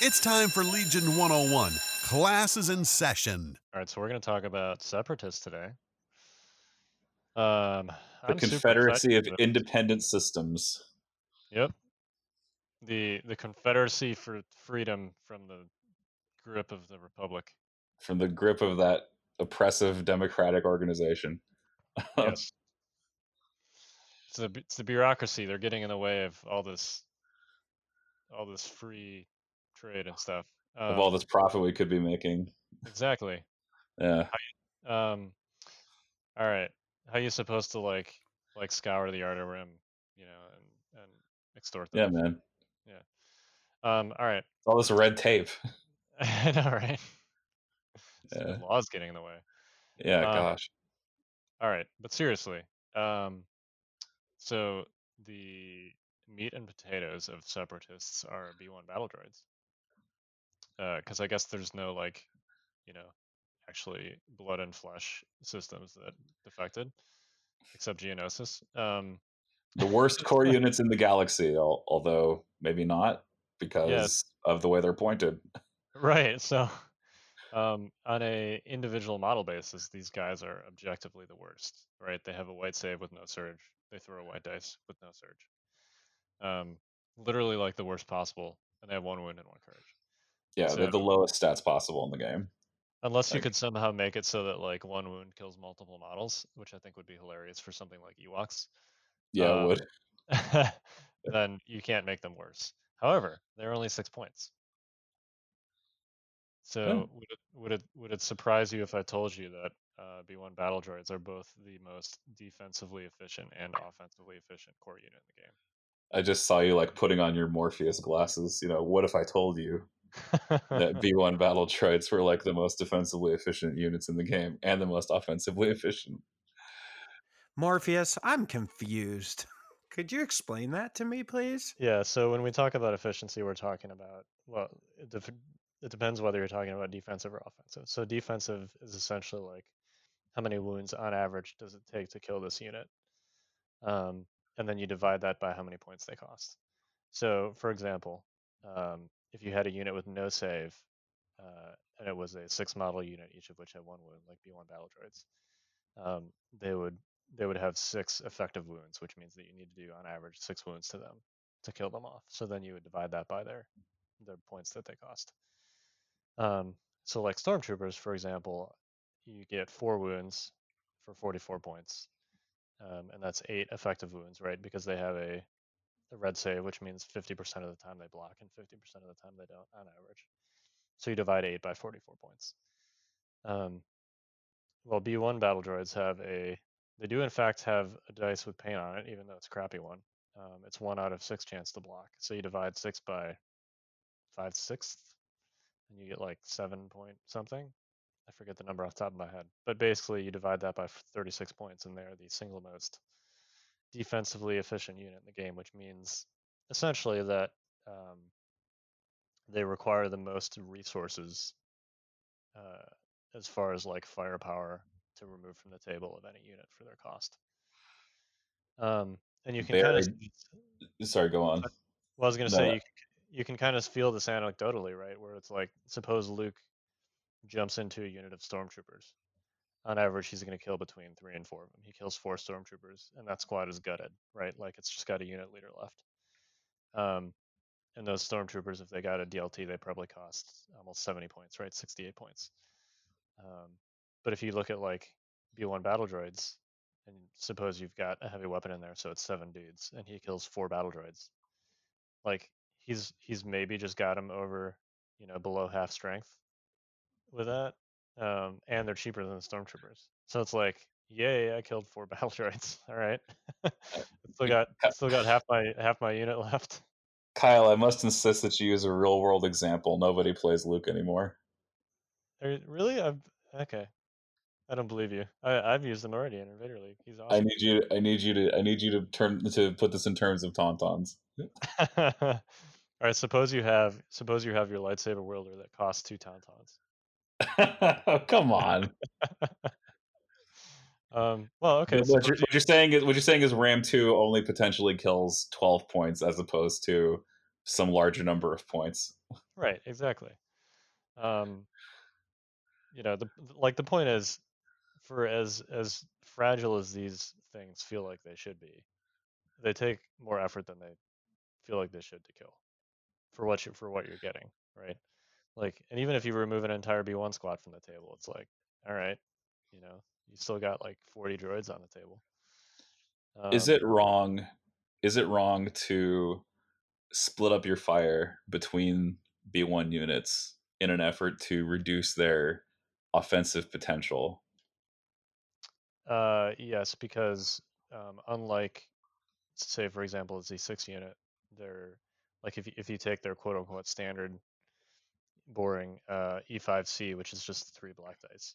It's time for Legion 101. Classes in session. All right, so we're going to talk about separatists today. Um, The I'm Confederacy of excited about- Independent Systems. Yep. The the Confederacy for freedom from the grip of the Republic. from the grip of that oppressive democratic organization. Yes. It's the it's the bureaucracy. They're getting in the way of all this, all this free trade and stuff. of all Um, this profit we could be making. exactly. Yeah. Um, all right. How you supposed to like like scour the Outer Rim, you know, and and extort them? Yeah, man. Yeah. Um, all right. All this red tape. I know, right? Yeah. law's getting in the way. Yeah, Um, gosh. All right, but seriously, um, so the meat and potatoes of separatists are B1 battle droids. Because I guess there's no like, you know, actually blood and flesh systems that defected, except Geonosis. Um, The worst core units in the galaxy, although maybe not because of the way they're pointed. Right. So, um, on a individual model basis, these guys are objectively the worst. Right? They have a white save with no surge. They throw a white dice with no surge. Um, literally like the worst possible, and they have one wound and one courage. Yeah, they're the lowest stats possible in the game. Unless you could somehow make it so that like one wound kills multiple models, which I think would be hilarious for something like Ewoks. Yeah, Um, it would. then you can't make them worse. However, they're only six points. So would it would it would it surprise you if I told you that uh, B1 battle droids are both the most defensively efficient and offensively efficient core unit in the game? I just saw you like putting on your Morpheus glasses. You know, what if I told you that B1 battle droids were like the most defensively efficient units in the game and the most offensively efficient? Morpheus, I'm confused. Could you explain that to me, please? Yeah, so when we talk about efficiency, we're talking about, well, def- it depends whether you're talking about defensive or offensive. So defensive is essentially like how many wounds on average does it take to kill this unit? Um, and then you divide that by how many points they cost. So, for example, um, if you had a unit with no save, uh, and it was a six model unit, each of which had one wound, like B1 battle droids, um, they would they would have six effective wounds, which means that you need to do on average six wounds to them to kill them off. So then you would divide that by their the points that they cost. Um, so like stormtroopers, for example, you get four wounds for 44 points, um, and that's eight effective wounds, right? Because they have a a red save, which means 50% of the time they block and 50% of the time they don't on average. So you divide 8 by 44 points. Um, well, B1 battle droids have a, they do in fact have a dice with paint on it, even though it's a crappy one. Um, it's 1 out of 6 chance to block. So you divide 6 by 5 sixths, and you get like 7 point something. I forget the number off the top of my head. But basically, you divide that by 36 points, and they're the single most defensively efficient unit in the game, which means essentially that um, they require the most resources uh, as far as like firepower to remove from the table of any unit for their cost. Um, and you can kind of Sorry, go on. well, I was gonna No, say you, you can kind of feel this anecdotally, right? Where it's like, suppose Luke jumps into a unit of stormtroopers. On average, he's going to kill between three and four of them. He kills four stormtroopers, and that squad is gutted, right? Like it's just got a unit leader left. Um, and those stormtroopers, if they got a DLT, they probably cost almost 70 points, right? 68 points. Um, but if you look at like B1 battle droids, and suppose you've got a heavy weapon in there, so it's seven dudes, and he kills four battle droids, like he's he's maybe just got him over, you know, below half strength with that, um, and they're cheaper than the stormtroopers. So it's like, yay, I killed four battle droids. All right, still got still got half my half my unit left. Kyle, I must insist that you use a real world example. Nobody plays Luke anymore. Are, really? I've, okay. I don't believe you. I, I've used him already in Invader League. He's awesome. I need you. I need you to. I need you to turn to put this in terms of tauntauns. All right. Suppose you have suppose you have your lightsaber wielder that costs two tauntauns. Come on. Um. Well, okay. what, you're, what you're saying is what you're saying is Ram two only potentially kills twelve points as opposed to some larger number of points. right. Exactly. Um. You know, the like the point is, for as as fragile as these things feel like they should be, they take more effort than they feel like they should to kill for what you for what you're getting, right? Like, and even if you remove an entire B1 squad from the table, it's like, all right, you know, you still got like 40 droids on the table. is Um, it wrong? Is it wrong to split up your fire between B one units in an effort to reduce their offensive potential? Uh, yes, because um, unlike, say, for example, the Z6 unit, they're like if you, if you take their quote unquote standard boring uh, E5C, which is just three black dice,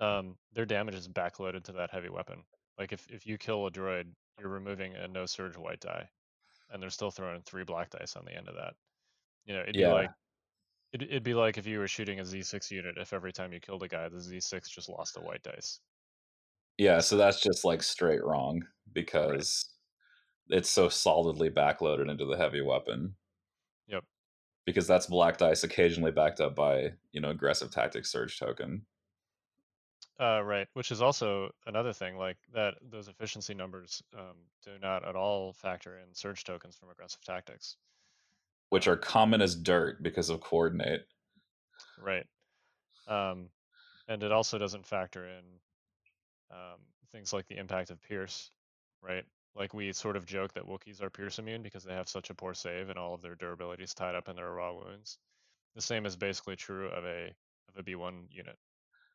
um, their damage is backloaded to that heavy weapon. Like if, if you kill a droid, you're removing a no surge white die, and they're still throwing three black dice on the end of that. You know, it'd Yeah. be like it'd, it'd be like if you were shooting a Z6 unit, if every time you killed a guy, the Z6 just lost a white dice. Yeah, so that's just like straight wrong because it's so solidly backloaded into the heavy weapon. Yep. Because that's black dice occasionally backed up by, you know, aggressive tactics surge token. Uh, right, which is also another thing, like that those efficiency numbers um, do not at all factor in surge tokens from aggressive tactics. Which are common as dirt because of coordinate. Right. Um, and it also doesn't factor in um, things like the impact of Pierce, right? Like we sort of joke that Wookiees are Pierce immune because they have such a poor save and all of their durability is tied up in their raw wounds. The same is basically true of a of a B1 unit,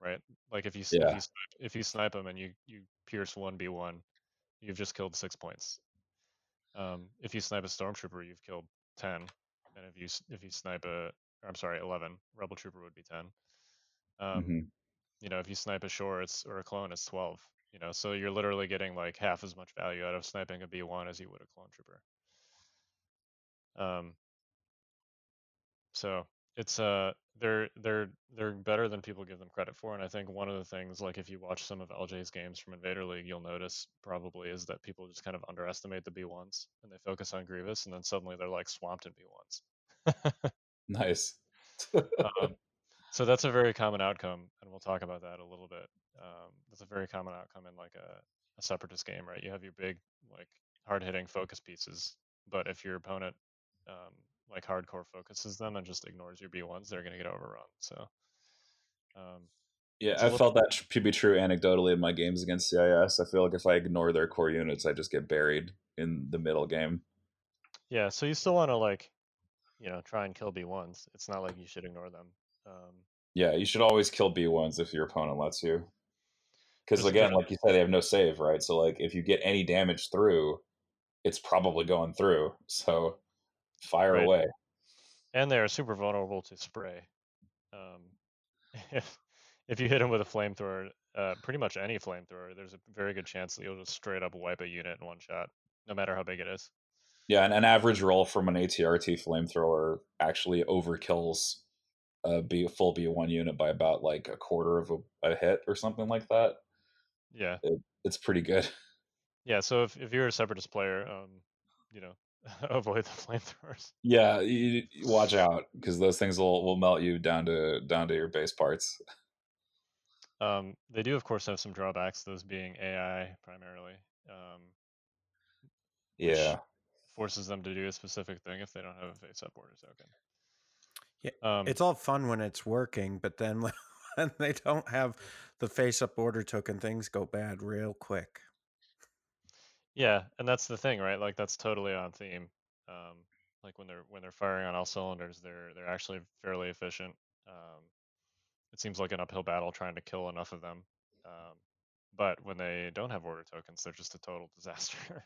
right? Like if you s- if you snipe, if you snipe them and you you pierce one B1, you've just killed six points. Um, if you snipe a stormtrooper, you've killed ten, and if you if you snipe a I'm sorry, eleven, rebel trooper would be ten. Um, Mhm. you know, if you snipe a shore, it's or a clone, it's twelve. You know, so you're literally getting like half as much value out of sniping a B1 as you would a clone trooper. Um, so it's uh they're they're they're better than people give them credit for, and I think one of the things, like if you watch some of LJ's games from Invader League, you'll notice probably is that people just kind of underestimate the B1s and they focus on Grievous, and then suddenly they're like swamped in B1s. Nice. um, so that's a very common outcome, and we'll talk about that a little bit. Um, that's a very common outcome in like a, a separatist game, right? You have your big like hard hitting focus pieces, but if your opponent um, like hardcore focuses them and just ignores your B1s, they're going to get overrun. So um, Yeah, I felt that to be true anecdotally in my games against CIS. I feel like if I ignore their core units, I just get buried in the middle game. yeah, so you still want to like, you know, try and kill B1s. It's not like you should ignore them. Um, Yeah, you should always kill B1s if your opponent lets you. Because again, like you said, they have no save, right? So like if you get any damage through, it's probably going through. So fire Right. away. and they're super vulnerable to spray. Um, if if you hit them with a flamethrower, uh, pretty much any flamethrower, there's a very good chance that you'll just straight up wipe a unit in one shot, no matter how big it is. Yeah, and an average roll from an ATRT flamethrower actually overkills a B full B1 unit by about like a quarter of a, a hit or something like that. Yeah, It's pretty good. yeah. So if if you're a separatist player, um, you know, avoid the flamethrowers. Yeah, you, you watch out because those things will, will melt you down to down to your base parts. Um, they do, of course, have some drawbacks. Those being AI primarily. Um, Yeah. forces them to do a specific thing if they don't have a face-up order token. Yeah, Um, It's all fun when it's working, but then when when they don't have the face up order token, things go bad real quick. Yeah, and that's the thing, right? Like that's totally on theme. Um, like when they're when they're firing on all cylinders, they're they're actually fairly efficient. Um, it seems like an uphill battle trying to kill enough of them. Um, but when they don't have order tokens, they're just a total disaster.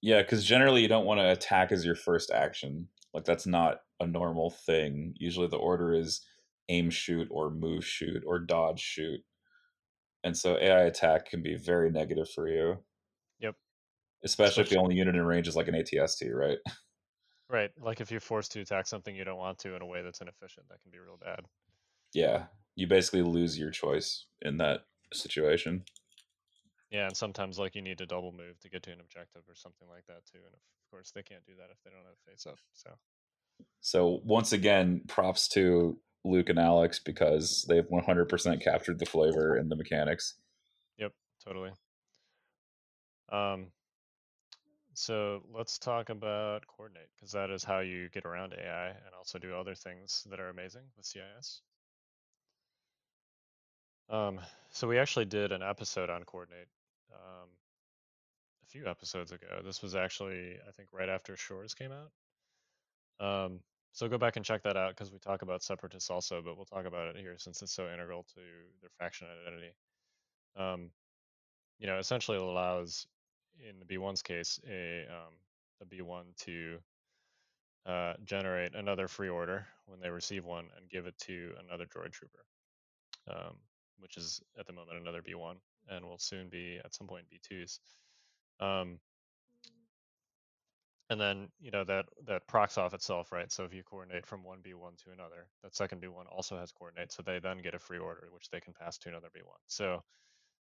Yeah, because generally you don't want to attack as your first action. Like that's not a normal thing. Usually the order is aim shoot or move shoot or dodge shoot. And so AI attack can be very negative for you. Yep. Especially if the only unit in range is like an ATST, right? right. Like if you're forced to attack something you don't want to in a way that's inefficient, that can be real bad. yeah. You basically lose your choice in that situation. Yeah, and sometimes like you need to double move to get to an objective or something like that too. And of course they can't do that if they don't have face up. So So once again, props to Luke and Alex because they've 100% captured the flavor and the mechanics. Yep, totally. Um, so let's talk about coordinate because that is how you get around AI and also do other things that are amazing with CIS. Um, so we actually did an episode on coordinate um, few episodes ago. This was actually, I think, right after Shores came out. Um, so go back and check that out because we talk about separatists also, but we'll talk about it here since it's so integral to their faction identity. Um, you know, essentially it allows, in the B1's case, a um, a B1 to uh, generate another free order when they receive one and give it to another droid trooper, um, which is at the moment another B1 and will soon be at some point B2s. Um, and then you know that that procs off itself, right? So if you coordinate from one B1 to another, that second B1 also has coordinates, so they then get a free order which they can pass to another B1. So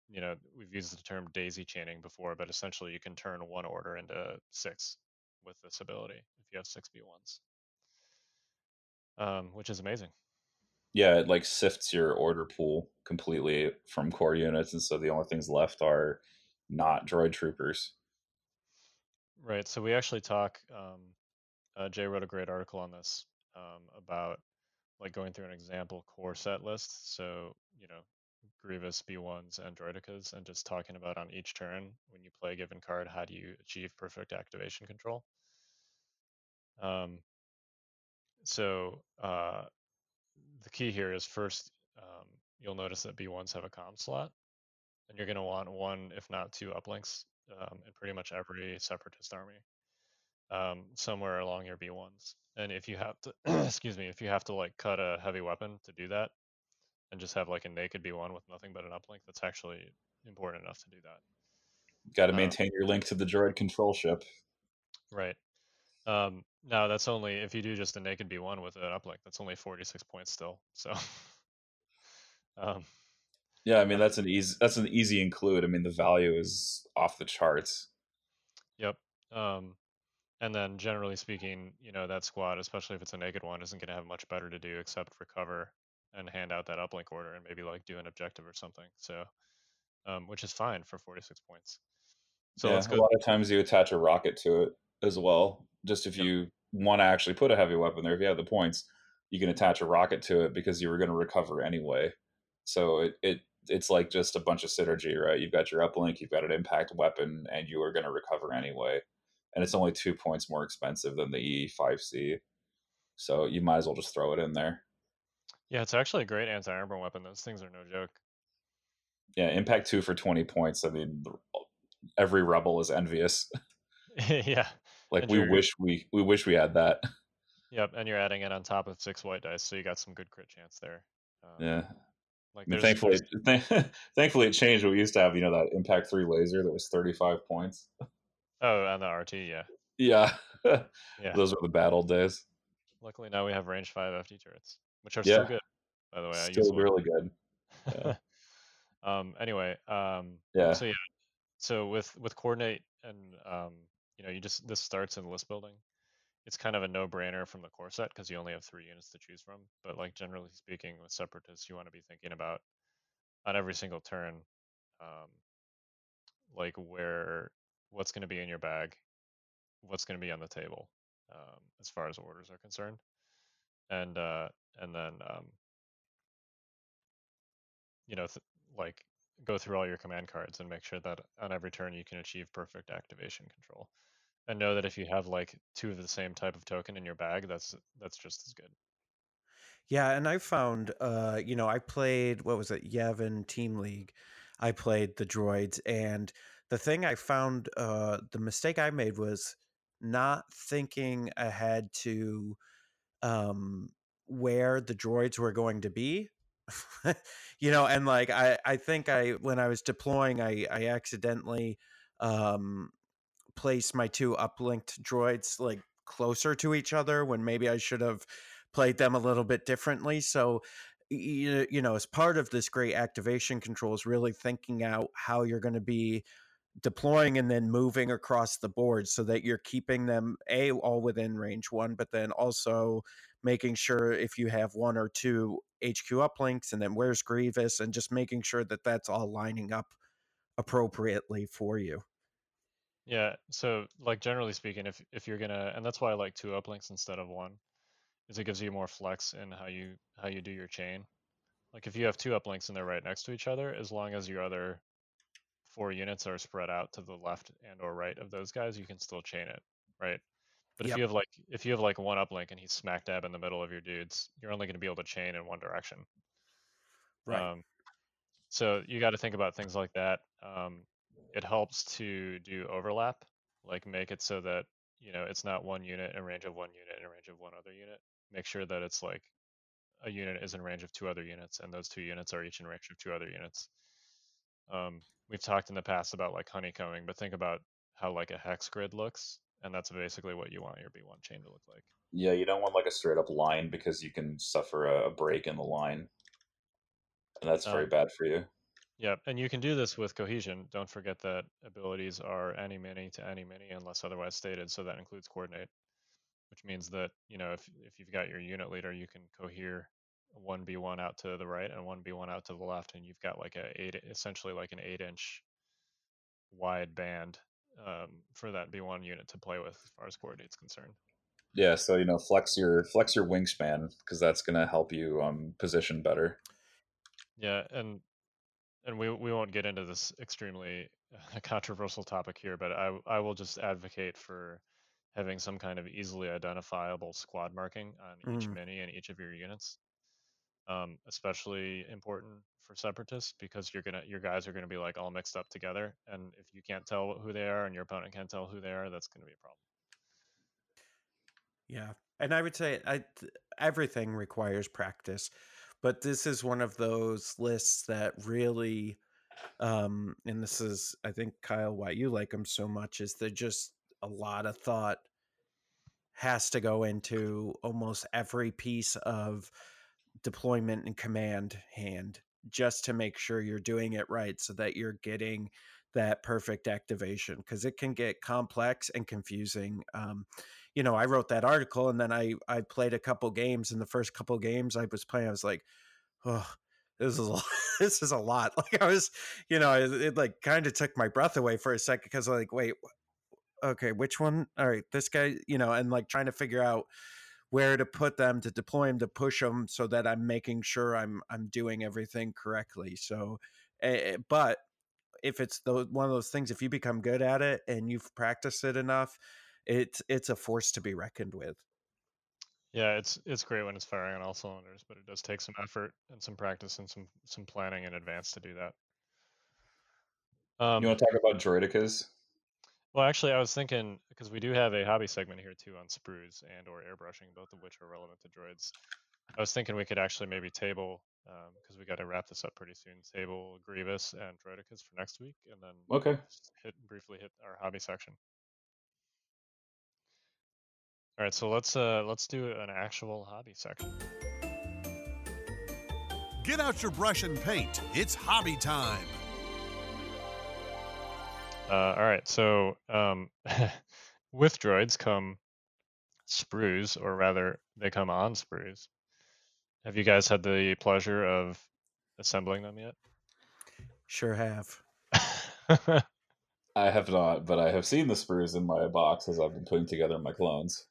you know we've used the term daisy chaining before, but essentially you can turn one order into six with this ability if you have six B1s, um, which is amazing. Yeah, it like sifts your order pool completely from core units, and so the only things left are not droid troopers. Right. So we actually talk. Um, uh, Jay wrote a great article on this um, about like going through an example core set list. So you know, Grievous B1s and Droidekas, and just talking about on each turn when you play a given card, how do you achieve perfect activation control? Um, so uh, the key here is first, um, you'll notice that B1s have a comm slot, and you're going to want one, if not two, uplinks um, in pretty much every separatist army, um, somewhere along your B1s. And if you have to, excuse me, if you have to like cut a heavy weapon to do that, and just have like a naked B1 with nothing but an uplink, that's actually important enough to do that. Got to Um, maintain your link to the droid control ship. Right. Um, now that's only if you do just a naked B1 with an uplink. That's only 46 points still. So, um, Yeah, I mean that's an easy that's an easy include. I mean the value is off the charts. yep. Um, and then generally speaking, you know, that squad, especially if it's a naked one, isn't going to have much better to do except recover and hand out that uplink order and maybe like do an objective or something. So, um, which is fine for 46 points. So yeah, a lot of times you attach a rocket to it as well. Just if Yep. you want to actually put a heavy weapon there, if you have the points, you can attach a rocket to it because you were going to recover anyway. So it, it it's like just a bunch of synergy, right? You've got your uplink, you've got an impact weapon, and you are going to recover anyway. And it's only two points more expensive than the E5C. So you might as well just throw it in there. Yeah, it's actually a great anti-airborne weapon. Those things are no joke. Yeah, impact two for 20 points. I mean, every rebel is envious. yeah. like And we you're- wish we we wish we had that. Yep. And you're adding it on top of six white dice, so you got some good crit chance there. Um, Yeah. Like I thankfully, thankfully, it changed. We used to have, you know, that Impact Three laser that was thirty-five points. oh, and the RT, yeah. Yeah, Yeah. those were the bad old days. Luckily now we have range five FD turrets, which are Yeah. still good. By the way, I use Still really good. yeah. um. Anyway. Um. Yeah, So yeah. So with with coordinate and um, you know, you just this starts in list building. It's kind of a no-brainer from the core set because you only have three units to choose from. But like generally speaking, with separatists, you want to be thinking about on every single turn, um, like where what's going to be in your bag, what's going to be on the table, um, as far as orders are concerned, and uh, and then um, you know, th- like go through all your command cards and make sure that on every turn you can achieve perfect activation control. And know that if you have like two of the same type of token in your bag, that's that's just as good. Yeah, and I found, uh, you know, I played what was it, Yevon Team League. I played the droids, and the thing I found, uh, the mistake I made was not thinking ahead to um, where the droids were going to be. you know, and like I, I think I when I was deploying, I, I accidentally um, placed my two uplinked droids like closer to each other when maybe I should have played them a little bit differently. So, you, you know, as part of this great activation control is really thinking out how you're going to be deploying and then moving across the board so that you're keeping them a all within range one but then also making sure if you have one or two hq uplinks and then where's grievous and just making sure that that's all lining up appropriately for you Yeah. So like generally speaking, if if you're gonna, and that's why I like two uplinks instead of one, is it gives you more flex in how you how you do your chain. Like if you have two uplinks and they're right next to each other, as long as your other four units are spread out to the left and or right of those guys, you can still chain it, right? But if you have like if you have like one uplink and he's smack dab in the middle of your dudes, you're only going to be able to chain in one direction. Um, so you got to think about things like that. Um, it helps to do overlap, like make it so that you know it's not one unit in range of one unit in range of one other unit. Make sure that it's like a unit is in range of two other units, and those two units are each in range of two other units. Um, we've talked in the past about like honeycombing, but think about how like a hex grid looks, and that's basically what you want your B1 chain to look like. yeah. You don't want like a straight up line because you can suffer a, break in the line, and that's very Um, bad for you. Yep, and you can do this with cohesion. Don't forget that abilities are any many to any many unless otherwise stated, so that includes coordinate, which means that, you know, if if you've got your unit leader, you can cohere one B1 out to the right and one B1 out to the left, and you've got like a eight essentially like an eight inch wide band um, for that B1 unit to play with as far as coordinates concerned. Yeah, so you know, flex your flex your wingspan because that's gonna help you um position better. Yeah, and and we we won't get into this extremely controversial topic here, but I I will just advocate for having some kind of easily identifiable squad marking on each Mm. mini and each of your units. Um, especially important for separatists because you're gonna your guys are gonna be like all mixed up together, and if you can't tell who they are and your opponent can't tell who they are, that's gonna be a problem. Yeah. And I would say I everything requires practice, but this is one of those lists that really um and this is I think Kyle why you like them so much is that just a lot of thought has to go into almost every piece of deployment and command hand just to make sure you're doing it right so that you're getting that perfect activation because it can get complex and confusing. Um, you know, I wrote that article and then I I played a couple games. And the first couple games I was playing, I was like, oh, this is a this is a lot. Like I was, you know, it, it like kind of took my breath away for a second because like, wait, okay, which one? All right, this guy, you know, and like trying to figure out where to put them to deploy them to push them so that I'm making sure I'm I'm doing everything correctly. So, uh, but if it's the, one of those things, if you become good at it and you've practiced it enough, it's it's a force to be reckoned with. Yeah, it's it's great when it's firing on all cylinders, but it does take some effort and some practice and some some planning in advance to do that. Um, you want to talk about droidekas? Well, actually, I was thinking because we do have a hobby segment here too on sprues and or airbrushing, both of which are relevant to droids. I was thinking we could actually maybe table because um, we got to wrap this up pretty soon. Table Grievous and Droidekas for next week, and then okay, hit briefly hit our hobby section. All right, so let's uh let's do an actual hobby section. Get out your brush and paint. It's hobby time. Uh, all right, so um, with droids come sprues, or rather, they come on sprues. Have you guys had the pleasure of assembling them yet? Sure have. I have not, but I have seen the sprues in my box as I've been putting together my clones.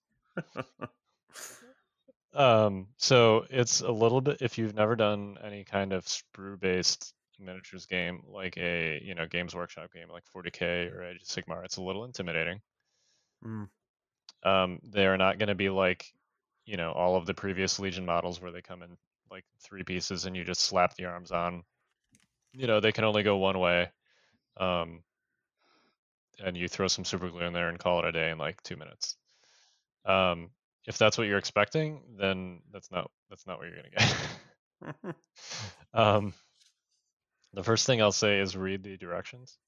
Um, so it's a little bit if you've never done any kind of sprue based miniatures game like a you know Games Workshop game like 40k or Age of Sigmar, it's a little intimidating. Mm. Um, they are not going to be like you know all of the previous Legion models where they come in like three pieces and you just slap the arms on. You know they can only go one way. Um, and you throw some super glue in there and call it a day in like two minutes. Um, if that's what you're expecting, then that's not that's not what you're gonna get. um, the first thing I'll say is read the directions.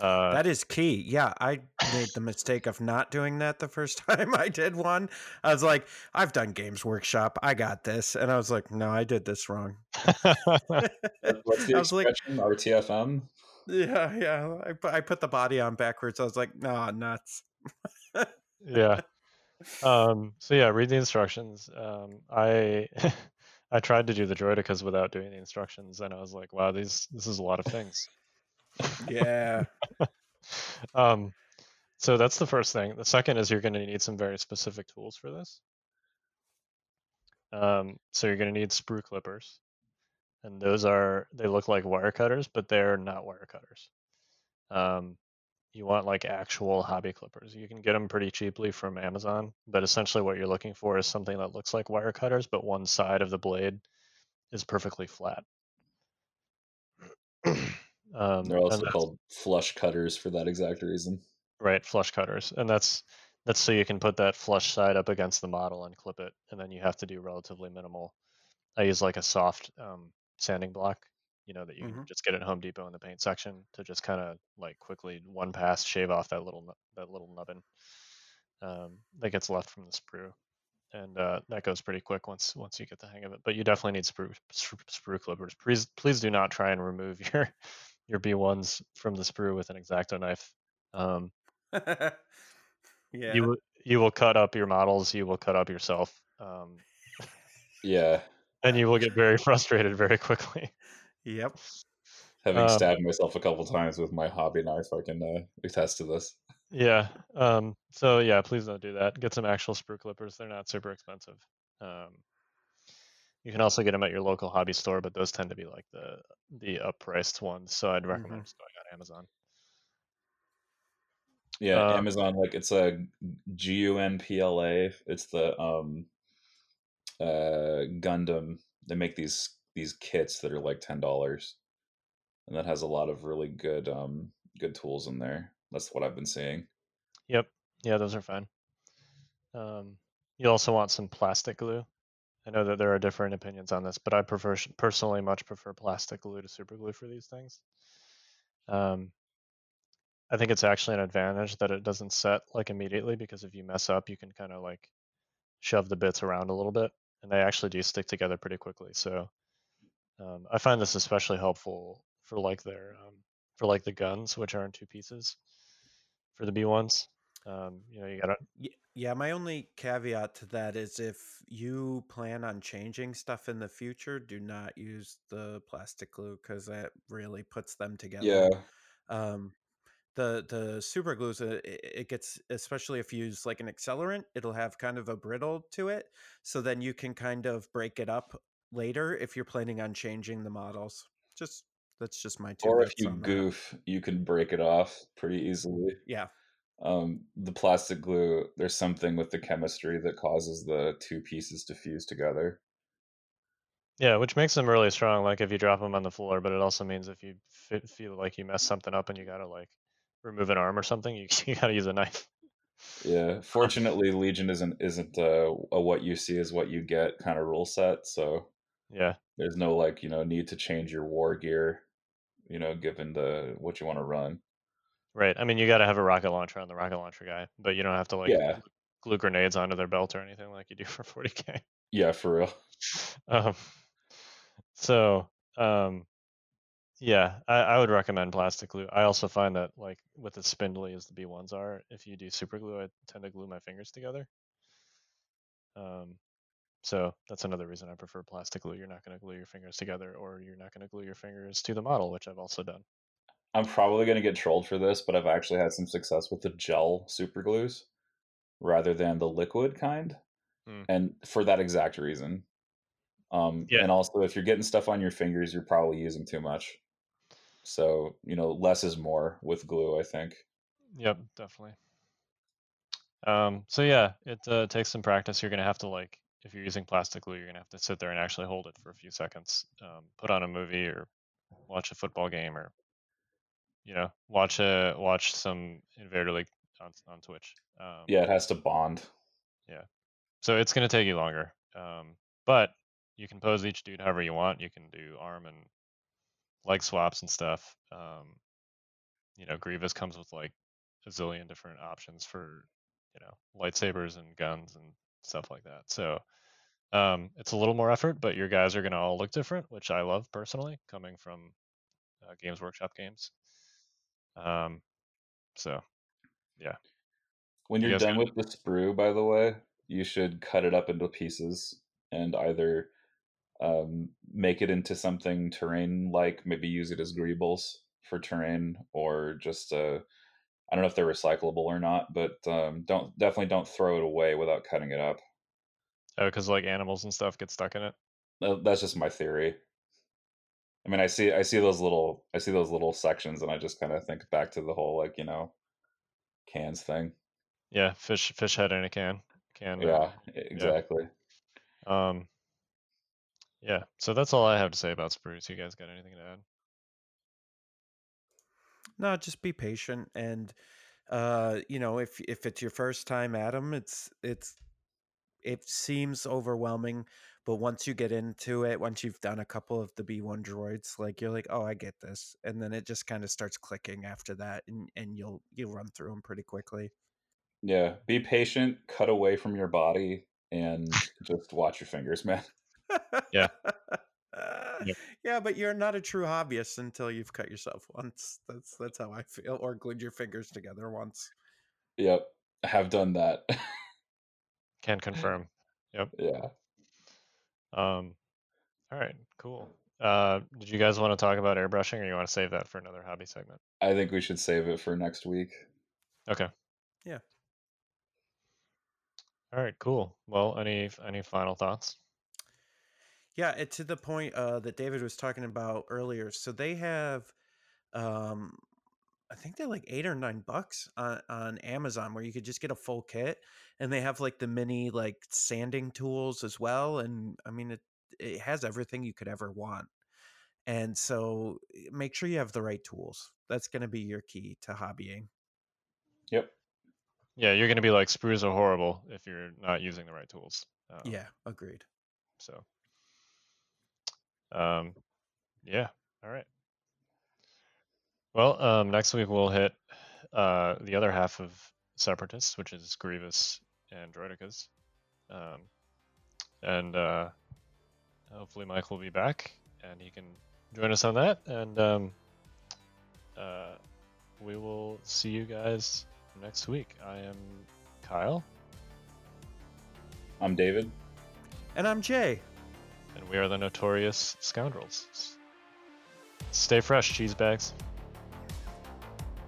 Uh, that is key. Yeah, I made the mistake of not doing that the first time I did one. I was like, I've done Games Workshop. I got this. And I was like, no, I did this wrong. What's the expression? Like, RTFM? Yeah, yeah. I, I put the body on backwards. I was like, nah, nuts. Yeah. Um, so yeah, read the instructions. Um, I I tried to do the droidekas without doing the instructions, and I was like, wow, these this is a lot of things. Yeah. um, so that's the first thing. The second is you're going to need some very specific tools for this. Um, so you're going to need sprue clippers, and those are they look like wire cutters, but they're not wire cutters. Um, you want like actual hobby clippers. You can get them pretty cheaply from Amazon, but essentially what you're looking for is something that looks like wire cutters, but one side of the blade is perfectly flat. um, They're also called flush cutters for that exact reason. Right, flush cutters, and that's that's so you can put that flush side up against the model and clip it, and then you have to do relatively minimal. I use like a soft um, sanding block you know that you mm-hmm. just get at Home Depot in the paint section to just kind of like quickly one pass shave off that little that little nubbin um, that gets left from the sprue, and uh, that goes pretty quick once once you get the hang of it. But you definitely need sprue sprue clippers. Please please do not try and remove your your B1s from the sprue with an exacto knife. Um, yeah, you you will cut up your models. You will cut up yourself. Um, yeah, and you will get very frustrated very quickly. Yep. Having um, stabbed myself a couple times with my hobby knife, I can uh, attest to this. Yeah. Um, so yeah, please don't do that. Get some actual sprue clippers. They're not super expensive. Um, you can also get them at your local hobby store, but those tend to be like the the uppriced ones. So I'd recommend mm-hmm. just going on Amazon. Yeah, uh, Amazon. Like it's a G U N P L A. It's the um, uh, Gundam. They make these these kits that are like ten dollars, and that has a lot of really good um good tools in there. That's what I've been seeing. Yep. Yeah, those are fine. Um, you also want some plastic glue. I know that there are different opinions on this, but I prefer personally much prefer plastic glue to super glue for these things. Um, I think it's actually an advantage that it doesn't set like immediately because if you mess up, you can kind of like shove the bits around a little bit, and they actually do stick together pretty quickly. So um, I find this especially helpful for like their um, for like the guns, which are in two pieces for the B ones. Um, you know, you gotta Yeah, my only caveat to that is if you plan on changing stuff in the future, do not use the plastic glue because that really puts them together. Yeah, Um, the the super glues, it, it gets especially if you use like an accelerant, it'll have kind of a brittle to it. So then you can kind of break it up later if you're planning on changing the models. Just that's just my two or if you on that. goof, you can break it off pretty easily. Yeah, Um, the plastic glue, there's something with the chemistry that causes the two pieces to fuse together. yeah, which makes them really strong. Like if you drop them on the floor, but it also means if you fe- feel like you mess something up and you gotta like remove an arm or something, you you gotta use a knife. Yeah, fortunately, Legion isn't isn't uh, a what you see is what you get kind of rule set. So Yeah, there's no like you know need to change your war gear, you know, given the what you want to run. right. I mean, you gotta have a rocket launcher on the rocket launcher guy, but you don't have to like Yeah. glue grenades onto their belt or anything like you do for 40k. Yeah, for real. um, so um, yeah, I, I would recommend plastic glue. I also find that like with as spindly as the B ones are, if you do super glue, I tend to glue my fingers together. So that's another reason I prefer plastic glue. You're not going to glue your fingers together, or you're not going to glue your fingers to the model, which I've also done. I'm probably going to get trolled for this, but I've actually had some success with the gel super glues rather than the liquid kind. Hmm. And for that exact reason. Um, Yeah. And also, if you're getting stuff on your fingers, you're probably using too much. So, you know, less is more with glue, I think. Yep, definitely. Um, so yeah, it uh, takes some practice. You're gonna have to like, if you're using plastic glue, you're gonna have to sit there and actually hold it for a few seconds. Um, put on a movie or watch a football game or, you know, watch a watch some Invader League on on Twitch. Um, Yeah, it has to bond. Yeah so it's gonna take you longer. Um, but you can pose each dude however you want. You can do arm and leg swaps and stuff. Um, you know, Grievous comes with like a zillion different options for, you know, lightsabers and guns and stuff like that. So um, it's a little more effort, but your guys are gonna all look different, which I love personally, coming from uh, Games Workshop games. Um, so yeah. When You you're guys done got with the sprue, by the way, you should cut it up into pieces and either um, make it into something terrain like, maybe use it as greebles for terrain, or just uh, I don't know if they're recyclable or not, but um, don't definitely don't throw it away without cutting it up. oh, because like animals and stuff get stuck in it. Tha- That's just my theory. I mean, I see I see those little I see those little sections, and I just kind of think back to the whole like you know cans thing. Yeah, fish fish head in a can. Can. Yeah, exactly. Um, yeah, so that's all I have to say about sprues. You guys got anything to add? No, just be patient and uh you know if if it's your first time at 'em, it's it's it seems overwhelming but once you get into it once you've done a couple of the b1 droids like you're like oh i get this and then it just kind of starts clicking after that and and you'll you'll run through them pretty quickly Yeah, be patient, cut away from your body, and just watch your fingers, man. Yeah. Yep. yeah but you're not a true hobbyist until you've cut yourself once that's that's how i feel or glued your fingers together once Yep, I have done that. Can confirm. Yep. Yeah. Um, all right, cool. Uh, did you guys want to talk about airbrushing, or you want to save that for another hobby segment? I think we should save it for next week. Okay. Yeah. All right, cool. Well, any any final thoughts? Yeah, it, to the point uh, that David was talking about earlier. So they have, um, I think they're like eight or nine bucks on, on Amazon, where you could just get a full kit, and they have like the mini like sanding tools as well. And I mean, it it has everything you could ever want. And so eh, make sure you have the right tools. That's going to be your key to hobbying. Yep. Yeah, you're gonna be like sprues are horrible if you're not using the right tools. Um, Yeah, agreed. So, um, yeah. All right. Well, um, next week we'll hit uh, the other half of Separatists, which is Grievous and Droidekas. Um, and uh, hopefully Mike will be back and he can join us on that. And um, uh, we will see you guys next week. I am Kyle, I'm David. And I'm Jay. And we are the Notorious Scoundrels. Stay fresh, cheese bags.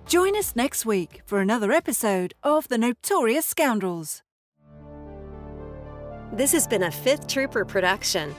Join us next week for another episode of The Notorious Scoundrels. This has been a Fifth Trooper production.